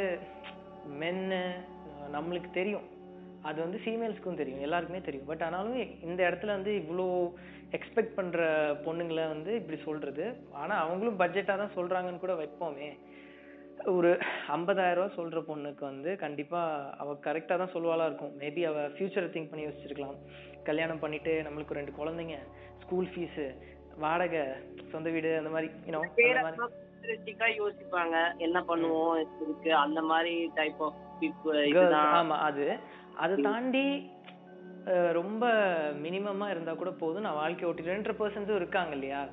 மென்னு நம்மளுக்கு தெரியும். அது வந்து ஃபீமேல்ஸ்க்கும் தெரியும். எல்லாருக்குமே தெரியும். பட் ஆனாலும் இந்த இடத்துல வந்து இவ்வளோ எக்ஸ்பெக்ட் பண்ற பொண்ணுங்களை வந்து இப்படி சொல்றது. ஆனா அவங்களும் பட்ஜெட்டா தான் சொல்றாங்கன்னு கூட வைப்போமே. ஒரு 50000 ரூபாய் சொல்ற பொண்ணுக்கு வந்து கண்டிப்பா அவ கரெக்டா தான் சொல்லுவாளா இருக்கும். மேபி அவ ஃபியூச்சரை திங்க் பண்ணி யோசிச்சிருக்கலாம் கல்யாணம் பண்ணிட்டு நம்மளுக்கு ரெண்டு குழந்தைங்க ஸ்கூல் ஃபீஸ் வாடகை சொந்த வீடு அந்த மாதிரி யூனோ யோசிப்பாங்க. என்ன பண்ணுவோம் இருக்கு? அந்த மாதிரி டைப் ஆஃப் ஆமா அது. அதை தாண்டி ரொம்ப மினிமமா இருந்தா கூட போதும். நான் வாழ்க்கை ஓட்டிடுன்ற பர்சன்ஸும் இருக்காங்க இல்லையா?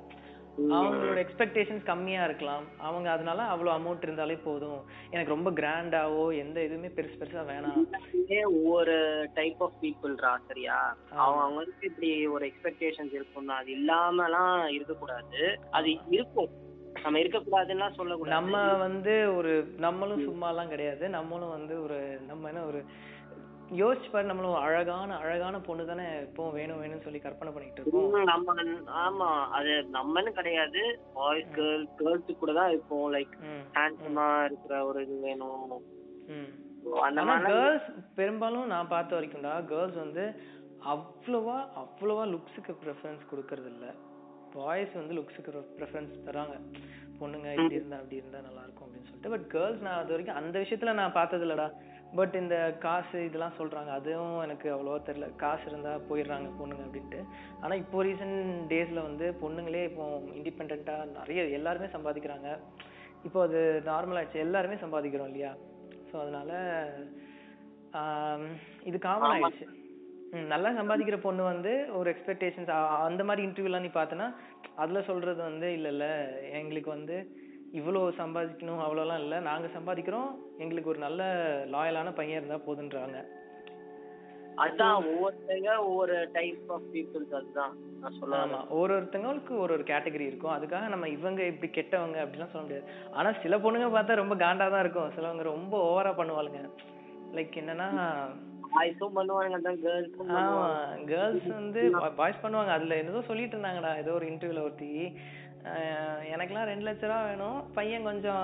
அவங்களோட எக்ஸ்பெக்டேஷன்ஸ் கம்மியா இருக்கலாம். அவங்க அதனால அவ்வளவு அமௌண்ட் இருந்தாலே போதும். எனக்கு ரொம்ப கிராண்டாவோ எந்த இதுவுமே பெருசு பெருசா வேணாம். ஒவ்வொரு டைப் ஆஃப் பீப்புள்ரா சரியா? அவங்க அவங்களுக்கு இப்படி ஒரு எக்ஸ்பெக்டேஷன்ஸ் இருக்கும் அது இல்லாமலாம் இருக்கக்கூடாது. அது இருக்கும். நம்ம இருக்கக்கூடாதுன்னா சொல்லக்கூடாது. நம்ம வந்து ஒரு நம்மளும் சும்மாலாம் கிடையாது. நம்மளும் வந்து ஒரு நம்ம என்ன ஒரு யோசிச்சு பாரு நம்மளும் அழகான அழகான பொண்ணு தானே எப்பவும் வேணும் வேணும்னு சொல்லி கற்பனை பண்ணிட்டு இருக்கோம். நம்ம ஆமா அது நம்மன்னு கிடையாது. பாய்ஸ் கேர்ள்ஸ் கேர்ள்ஸ் கூட தான் இருக்கும் லைக் ஹேண்ட்ஸமா இருக்கிற ஒரு இது வேணும். ஆனா கேர்ள்ஸ் பெரும்பாலும் நான் பார்த்த வரைக்கும்டா கேர்ள்ஸ் வந்து அவ்வளவா அவ்வளவா லுக்ஸுக்கு ப்ரெஃபரன்ஸ் கொடுக்கறது இல்ல பாய்ஸ் வந்து லுக்ஸுக்கு ப்ரெஃபரன்ஸ் தராங்க. பொண்ணுங்க இப்படி இருந்தா அப்படி இருந்தா நல்லா இருக்கும் அப்படின்னு சொல்லிட்டு. பட் கேர்ள்ஸ் நான் அது வரைக்கும் அந்த விஷயத்துல நான் பார்த்தது இல்லடா பட் இந்த காசு இதெல்லாம் சொல்றாங்க. அதுவும் எனக்கு அவ்வளவா தெரியல. காசு இருந்தா போயிடுறாங்க பொண்ணுங்க அப்படின்ட்டு. ஆனா இப்போ ரீசன்ட் டேஸ்ல வந்து பொண்ணுங்களே இப்போ இண்டிபெண்டா நிறைய எல்லாருமே சம்பாதிக்கிறாங்க. இப்போ அது நார்மல் ஆயிடுச்சு. எல்லாருமே சம்பாதிக்கிறோம் இல்லையா? ஸோ அதனால இது காமன். ஆயிடுச்சு. நல்லா சம்பாதிக்கிற பொண்ணு வந்து ஒரு எக்ஸ்பெக்டேஷன்ஸ் அந்த மாதிரி இன்டர்வியூலாம் நீ பார்த்தனா அதுல சொல்றது வந்து இல்ல இல்ல எங்களுக்கு வந்து இவ்வளோ சம்பாதிக்கணும் அவ்வளோலாம் இல்ல. நாங்க சம்பாதிக்கிறோம். எங்களுக்கு ஒரு நல்ல லாயலான பையன் இருந்தா போதுன்றாங்க. அதான் ஒவ்வொருத்தங்க ஒவ்வொரு டைப் ஆஃப் பீப்புள்ஸ் அதுதான். ஆமா. ஒரு ஒருத்தவங்களுக்கு ஒரு ஒரு கேட்டகரி இருக்கும். அதுக்காக நம்ம இவங்க இப்படி கெட்டவங்க அப்படிலாம் சொல்ல முடியாது. ஆனா சில பொண்ணுங்க பார்த்தா ரொம்ப காண்டா தான் இருக்கும். சிலவங்க ரொம்ப ஓவரா பண்ணுவாளுங்க. லைக் என்னன்னா கேர்ள்ஸ் வந்து பாய்ஸ் பண்ணுவாங்க. அதுல ஏதோ சொல்லிட்டு இருந்தாங்கடா. ஏதோ ஒரு இன்டர்வியூல ஒருத்தி. எனக்கெல்லாம் ரெண்டு லட்ச ரூபா வேணும். பையன் கொஞ்சம்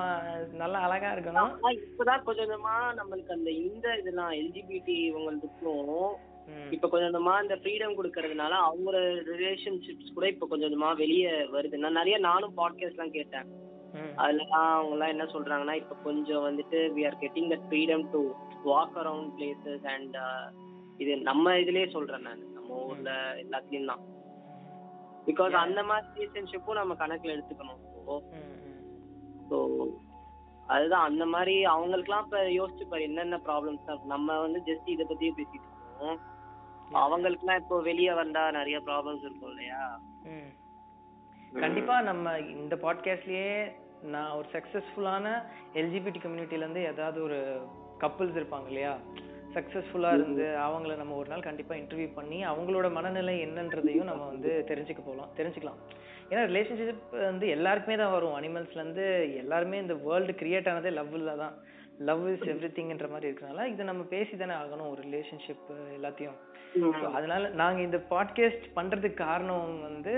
நல்லா அழகா இருக்கணும். ஆனா இப்பதான் கொஞ்சம் கொஞ்சமா நம்மளுக்கு அந்த இந்த இதெல்லாம் எல்ஜிபிடி இவங்களுக்கும் இப்ப கொஞ்சம் கொஞ்சமா இந்த ஃப்ரீடம் கொடுக்கறதுனால அவங்களோட ரிலேஷன்ஷிப்ஸ் கூட இப்ப கொஞ்சம் கொஞ்சமா வெளியே வருது. நான் நிறைய நானும் பாட்காஸ்ட் எல்லாம் கேட்டேன். அதுலலாம் அவங்க எல்லாம் என்ன சொல்றாங்கன்னா இப்ப கொஞ்சம் வந்துட்டு we are getting that freedom to walk around places and இது நம்ம இதுலயே சொல்றேன் நான். நம்ம ஊர்ல எல்லாத்துலயும் தான் பிகாஸ். அந்த மாதிரி ரிலேஷன்ஷிப்பும் நம்ம கணக்குல எடுத்துக்கணும். ஸோ அதுதான். அந்த மாதிரி அவங்களுக்குலாம் இப்ப யோசிச்சு பாரு என்னென்ன ப்ராப்ளம்ஸ் தான் நம்ம வந்து ஜஸ்ட் இதை பத்தியே பேசிட்டு இருக்கோம். அவங்களுக்குலாம் இப்போ வெளியே வந்தா நிறைய ப்ராப்ளம்ஸ் இருக்கும் இல்லையா. கண்டிப்பா நம்ம இந்த பாட்காஸ்ட்லயே நான் ஒரு சக்சஸ்ஃபுல்லான எல்ஜிபிடி கம்யூனிட்டில இருந்து ஏதாவது ஒரு கப்புள்ஸ் இருப்பாங்க இல்லையா? சக்சஸ்ஃபுல்லா இருந்து அவங்கள நம்ம ஒரு நாள் கண்டிப்பா இன்டர்வியூ பண்ணி அவங்களோட மனநிலை என்னன்றதையும் நம்ம வந்து தெரிஞ்சுக்க போகலாம் தெரிஞ்சுக்கலாம். ஏன்னா ரிலேஷன்ஷிப் வந்து எல்லாருக்குமே தான் வரும். அனிமல்ஸ்ல இருந்து எல்லாருமே இந்த வேர்ல்டு கிரியேட் ஆனதே லவ்ல தான். லவ் இஸ் எவ்ரி திங்ன்ற மாதிரி இருக்கனால இதை நம்ம பேசி தானே ஆகணும் ஒரு ரிலேஷன்ஷிப் எல்லாத்தையும். அதனால நாங்க இந்த பாட்காஸ்ட் பண்றதுக்கு காரணம் வந்து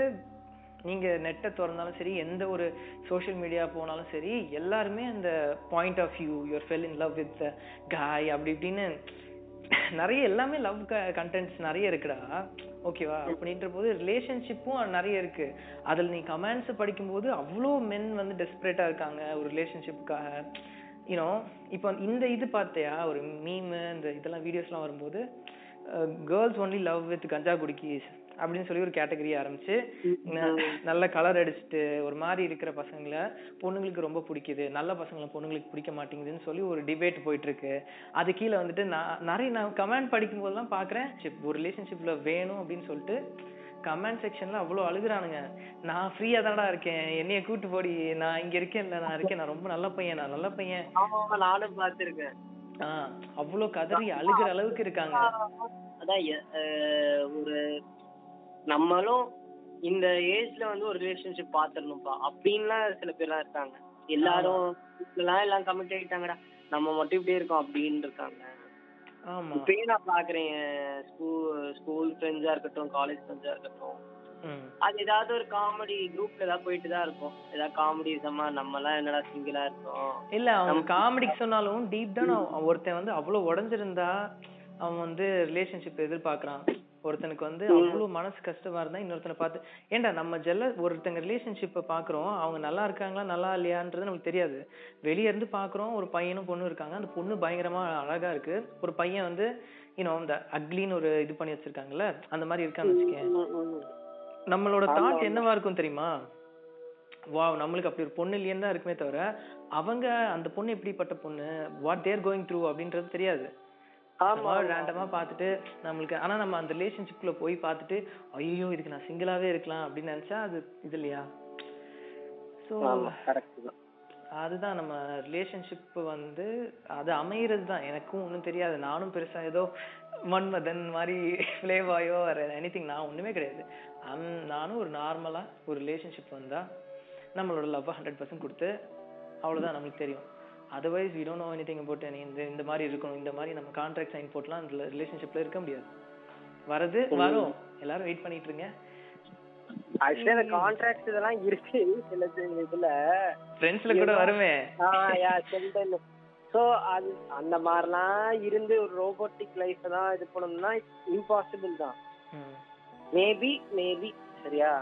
நீங்க நெட்டை திறந்தாலும் சரி எந்த ஒரு சோஷியல் மீடியா போனாலும் சரி எல்லாருமே அந்த point of view your fell in love with guy அப்படி இப்படின்னு நிறைய எல்லாமே லவ் கண்டென்ட்ஸ் நிறைய இருக்குடா. ஓகேவா அப்படின்ற போது ரிலேஷன்ஷிப்பும் நிறைய இருக்கு. அதில் நீ கமெண்ட்ஸ் படிக்கும்போது அவ்வளோ மென் வந்து டெஸ்பரேட்டாக இருக்காங்க ஒரு ரிலேஷன்ஷிப்புக்காக யூனோ இப்போ இந்த இது பார்த்தியா? ஒரு மீமு இந்த இதெல்லாம் வீடியோஸ்லாம் வரும்போது கேர்ள்ஸ் ஒன்லி லவ் வித் கஞ்சா குடிக்கி அப்படின்னு சொல்லி ஒரு கேட்டகரி ஆரம்பிச்சு நல்ல கலர் அடிச்சுட்டு ஒரு மாதிரி இருக்கிற பசங்களை பொண்ணுங்களுக்கு ரொம்ப பிடிக்குது நல்ல பசங்களை பொண்ணுங்களுக்கு பிடிக்க மாட்டேங்குதுன்னு சொல்லி ஒரு டிபேட் போயிட்டு இருக்கு அது கீழே வந்துட்டு நான் நிறைய நான் கமெண்ட் படிக்கும் போதெல்லாம் பாக்குறேன் ஒரு ரிலேஷன்ஷிப்ல வேணும் அப்படின்னு சொல்லிட்டு கமெண்ட் செக்ஷன்ல அவ்வளோ அழுகுறானுங்க. நான் ஃப்ரீயா தானடா இருக்கேன் என்னைய கூட்டு போடி நான் இங்க இருக்கேன்ல நான் இருக்கேன் நான் ரொம்ப நல்ல பையன் நான் நல்ல பையன். நானும் பார்த்திருக்கேன். ஆஹ் அவ்வளோ கதறி அழுகிற அளவுக்கு இருக்காங்க. அதான் ஒரு நம்மளும் இந்த ஏஜ்ல வந்து ஒரு ரிலேஷன்ஷிப் பாத்துடணும்ப்பா அப்படின்லாம் சில பேர்லாம் இருக்காங்க. எல்லாரும் எல்லாம் எல்லாம் கமிட் ஆகிட்டாங்கடா நம்ம மட்டும் இப்படியே இருக்கோம் அப்படின்னு இருக்காங்க. இப்பயே நான் பாக்குறேன். ஸ்கூல் ஸ்கூல் ஃப்ரெண்ட்ஸா இருக்கட்டும் காலேஜ் ஃப்ரெண்ட்ஸா இருக்கட்டும். அது ஏதாவது ஒரு காமெடி குரூப்ல ஏதாவது போயிட்டு தான் இருக்கும். ஏதாவது காமெடி சமா நம்ம எல்லாம் என்னடா சிங்கிளா இருக்கோம். இல்ல அவன் காமெடிக்கு சொன்னாலும் டீப் டவுன் ஒருத்தன் வந்து அவ்வளவு உடைஞ்சிருந்தா அவன் வந்து ரிலேஷன்ஷிப் எதிர்பார்க்கறான். ஒருத்தனுக்கு வந்து அவ்வளவு மனசு கஷ்டமா இருந்தா இன்னொருத்தனை பார்த்து ஏன்டா நம்ம ஜெல்ல ஒருத்தங்க ரிலேஷன்ஷிப்பை பாக்குறோம் அவங்க நல்லா இருக்காங்களா நல்லா இல்லையான்றது நமக்கு தெரியாது. வெளிய இருந்து பாக்குறோம் ஒரு பையனும் பொண்ணும் இருக்காங்க அந்த பொண்ணு பயங்கரமா அழகா இருக்கு. ஒரு பையன் வந்து இன்னும் இந்த அக்லின்னு ஒரு இது பண்ணி வச்சிருக்காங்கல்ல அந்த மாதிரி இருக்கான்னு வச்சுக்கேன். நம்மளோட தாட் என்னவா இருக்கும் தெரியுமா? வாவ் நம்மளுக்கு அப்படி ஒரு பொண்ணு இல்லையேன்னு தான் இருக்குமே தவிர அவங்க அந்த பொண்ணு எப்படிப்பட்ட பொண்ணு வாட் தேர் கோயிங் த்ரூ அப்படின்றது தெரியாது. ஆமா ரேண்டமா பார்த்துட்டு நம்மளுக்கு ஆனா நம்ம அந்த ரிலேஷன்ஷிப்குள்ள போய் பார்த்துட்டு ஐயோ இதுக்கு நான் சிங்கிளாவே இருக்கலாம் அப்படின்னு நினைச்சா அது இது இல்லையா? ஸோ அதுதான் நம்ம ரிலேஷன்ஷிப் வந்து அது அமையிறது தான் எனக்கும் ஒன்றும் தெரியாது. நானும் பெருசா ஏதோ மன்மதன் மாதிரி ஃப்ளேவாயோ வேற எனிதிங் நான் ஒண்ணுமே கிடையாது. நானும் ஒரு நார்மலா ஒரு ரிலேஷன்ஷிப் வந்தா நம்மளோட லவ் ஹண்ட்ரட் பர்சன்ட் கொடுத்து அவ்வளவுதான் நம்மளுக்கு தெரியும். Otherwise we don't know anything about any இந்த இந்த மாதிரி இருக்கணும் இந்த மாதிரி நம்ம கான்ட்ராக்ட் சைன் போட்டுலாம் அந்த ரிலேஷன்ஷிப்ல இருக்க முடியாது. வரது வரும். எல்லாரும் வெயிட் பண்ணிட்டு இருங்க. ஆக்சுவலி அந்த கான்ட்ராக்ட் இதெல்லாம் இருக்கு சில இதுல. ஃப்ரெண்ட்ஸ்ல கூட வருமே. ஆஹ் யா சென்டல் சோ அது அந்த மாதிரிலாம் இருந்து ஒரு ரோபோட்டிக் லைஃப் தான் இது பண்ணணும்னா இம்பாசிபிள் தான். மேபி மேபி சரியா?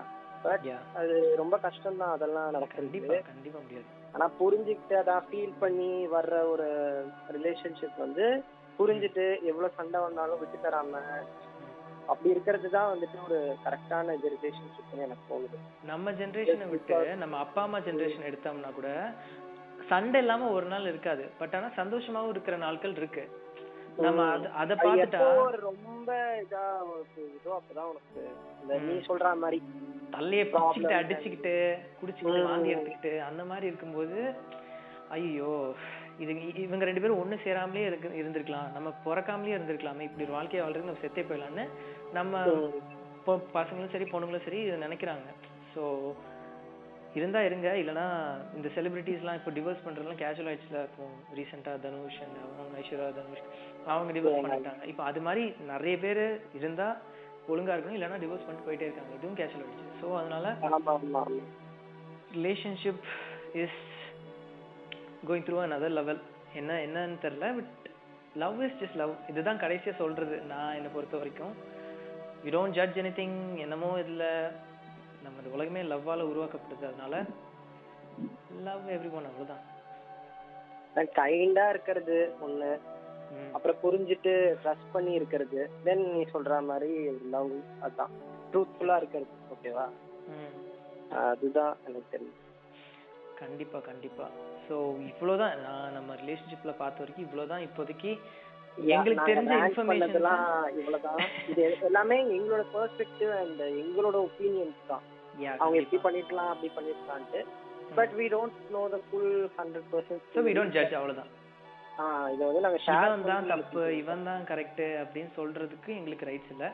பட் அது ரொம்ப கஷ்டம் தான் அதெல்லாம் நடக்கிறது. கண்டிப்பா கண்டிப்பா முடியாது. ஆனா புரிஞ்சுக்கிட்டு அதான் ஃபீல் பண்ணி வர்ற ஒரு ரிலேஷன்ஷிப் வந்து புரிஞ்சுட்டு எவ்வளவு சண்டை வந்தாலும் விட்டு தராம அப்படி இருக்கிறது தான் வந்துட்டு ஒரு கரெக்டான இது ரிலேஷன்ஷிப்னு எனக்கு தோணுது. நம்ம ஜெனரேஷனை விட்டு நம்ம அப்பா அம்மா ஜெனரேஷன் எடுத்தோம்னா கூட சண்டை இல்லாம ஒரு நாள் இருக்காது. பட் ஆனா சந்தோஷமாவும் இருக்கிற நாட்கள் இருக்கு. நம்ம அத ஒரு ரொம்ப இதா உனக்கு இதோ அப்பதான் உனக்கு. இந்த நீ சொல்ற மாதிரி. தள்ளைய Problem பிடிச்சிக்கிட்டு அடிச்சுக்கிட்டு குடிச்சுக்கிட்டு. வாந்தி எடுத்துக்கிட்டு அந்த மாதிரி இருக்கும்போது ஐயோ இது இவங்க ரெண்டு பேரும் ஒண்ணு சேராமலே இருக்கு இருந்திருக்கலாம். நம்ம பிறக்காமலே இருந்திருக்கலாமே. இப்படி ஒரு வாழ்க்கையை வாழ்றது நம்ம செத்தே போயிடலாம்னு நம்ம பசங்களும் சரி பொண்ணுங்களும் சரி இதை நினைக்கிறாங்க. ஸோ இருந்தா இருங்க. இல்லனா இந்த செலிபிரிட்டிஸ்லாம் இப்போ டிவோர்ஸ் பண்றதுலாம் கேஷுவல் ஆயிடுச்சுல. இப்போ ரீசெண்டா தனுஷ் and அவங்க ஐஸ்வர்யா தனுஷ் அவங்க டிவோர்ஸ் பண்ணிட்டாங்க. இப்போ அது மாதிரி நிறைய பேர் இருந்தா ஒழுங்கா இருக்கணும் இல்லனா டிவோர்ஸ் பண்ணிட்டு போயிட்டே இருக்காங்க. இதுவும் கேஷுவல் ஆயிடுச்சு. ஸோ அதனால relationship is going through another level என்ன என்னன்னு தெரியல but love is just love இதுதான் கடைசியா சொல்றது நான் என்னை பொறுத்த வரைக்கும். We don't judge anything என்னமோ இதுல நம்ம இந்த உலகமே லவ்வால உருவாக்கப்பட்டது. அதனால லவ் எவ்ரி ஒன் அவ்வளவுதான் கைண்டா இருக்கிறது ம். அப்புறம் புரிஞ்சுட்டு ட்ரஸ்ட் பண்ணி இருக்கிறது. தென் நீ சொல்ற மாதிரி லவ் அதான். ட்ரூத்ஃபுல்லா இருக்கிறது ஓகேவா. அதுதான் எனக்கு தெரியும் கண்டிப்பா கண்டிப்பா. ஸோ இவ்வளவுதான் நான் நம்ம ரிலேஷன்ஷிப்ல பார்த்த வரைக்கும் இவ்வளவுதான் இப்போதைக்கு எங்களுக்கு தெரிஞ்ச rant இன்ஃபர்மேஷன் பண்ணதெல்லாம் இவ்வளவுதான். இது எல்லாமே எங்களோட பெர்ஸ்பெக்டிவ் அண்ட் எங்களோட ஒப்பீனியன்ஸ் தான். அவங்க எப்படி பண்ணிருக்கலாம் அப்படி பண்ணிருக்கலான்ட்டு but we don't know the full hundred percent so we don't judge அவ்வளவுதான். இதை வந்து நாங்க இவன் தான் தப்பு இவன் தான் கரெக்ட் அப்படின்னு சொல்றதுக்கு எங்களுக்கு ரைட்ஸ் இல்ல.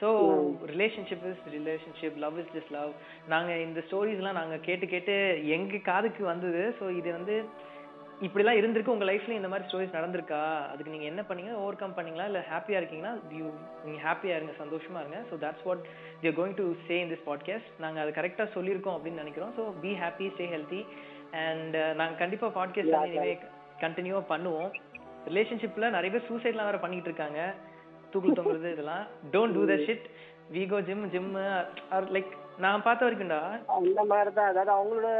So relationship is relationship love is just love நாங்க இந்த ஸ்டோரிஸ்லாம் நாங்க கேட்டு கேட்டு எங்க காதுக்கு வந்தது. ஸோ இது வந்து இப்படிலாம் இருந்திருக்கு உங்க லைஃப்ல இந்த மாதிரி ஸ்டோரிஸ் நடந்திருக்கா? அதுக்கு நீங்க என்ன பண்ணீங்க? ஓவர் கம் பண்ணீங்களா? இல்ல ஹாப்பியா இருக்கீங்கன்னா யூ நீங்க ஹாப்பியா இருங்க சந்தோஷமா இருங்க. So that's what we going to say in this podcast நாங்க அது கரெக்டா சொல்லியிருக்கோம் அப்படின்னு நினைக்கிறோம். So be happy stay healthy and நாங்க கண்டிப்பா பாட்காஸ்ட் வந்து இனிமே கண்டினியூவா பண்ணுவோம். ரிலேஷன்ஷிப்ல நிறைய பேர் சூசைட்லாம் வேற பண்ணிட்டு இருக்காங்க. தூக்குல தொங்குறது இதெல்லாம். Don't do the shit we go gym gym like நான் பார்த்த வரைக்கும்டா. அந்த மாதிரி தான் அதாவது அவங்களோட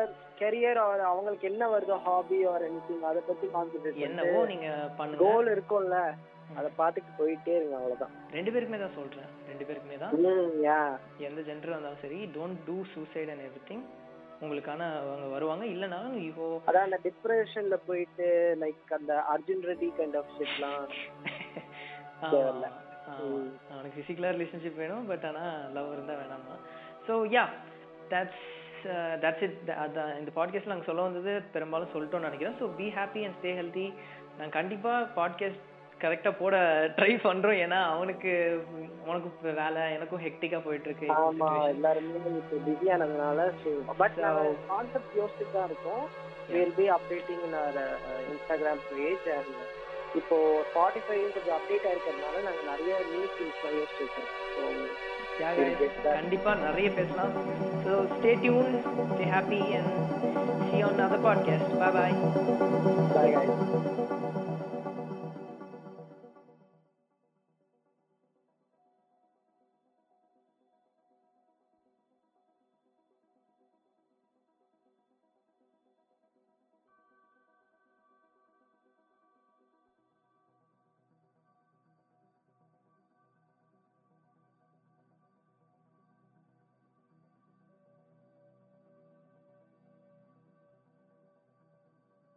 கெரியர் அவங்களுக்கு என்ன வருதோ ஹாபி ஆர் எனிதிங் அதை பத்தி கான்சென்ட்ரேட் என்னவோ நீங்க பண்ணுங்க. கோல் இருக்கும்ல. அதை பார்த்துட்டு போயிட்டே இருங்க அவ்வளவுதான். ரெண்டு பேருக்குமே தான் சொல்றேன். ரெண்டு பேருக்குமே தான். எந்த ஜெண்டர் வந்தாலும் சரி don't do suicide and everything உங்களுக்கான அவங்க வருவாங்க. இல்லைனாலும் யூ அதான் அந்த டிப்ரெஷன்ல போயிட்டு லைக் அந்த அர்ஜுன் ரெட்டி கைண்ட் ஆஃப் ஷிட்லாம். அவனுக்கு ஃபிசிக்கலா ரிலேஷன்ஷிப் வேணும் பட் ஆனா லவ் இருந்தா வேணாமா? So yeah that's that's it அதான் இந்த பாட்காஸ்ட்ல நாங்கள் சொல்ல வந்தது பெரும்பாலும் சொல்லிட்டோம்னு நினைக்கிறேன். So be happy and stay healthy நான் கண்டிப்பா பாட்காஸ்ட் கரெக்டா போட ட்ரை பண்றோம். ஏன்னா அவனுக்கு உனக்கு வேலை எனக்கும் ஹெக்டிக்கா போயிட்டு இருக்கு. இப்போ ஆமா situation. எல்லாருமே இப்போ பிஸி ஆனதுனால பட் கான்செப்ட் யோசிச்சுட்டு தான் இருக்கோம். Will be updating in our Instagram page and இப்போ ஸ்பாட்டிஃபையும் கொஞ்சம் அப்டேட் ஆயிருக்கிறதுனால நாங்க நிறைய நியூ திங்ஸ்லாம் யோசிச்சு guys. கண்டிப்பா நிறைய பேசலாம். So stay tuned stay happy and see on other podcast bye bye bye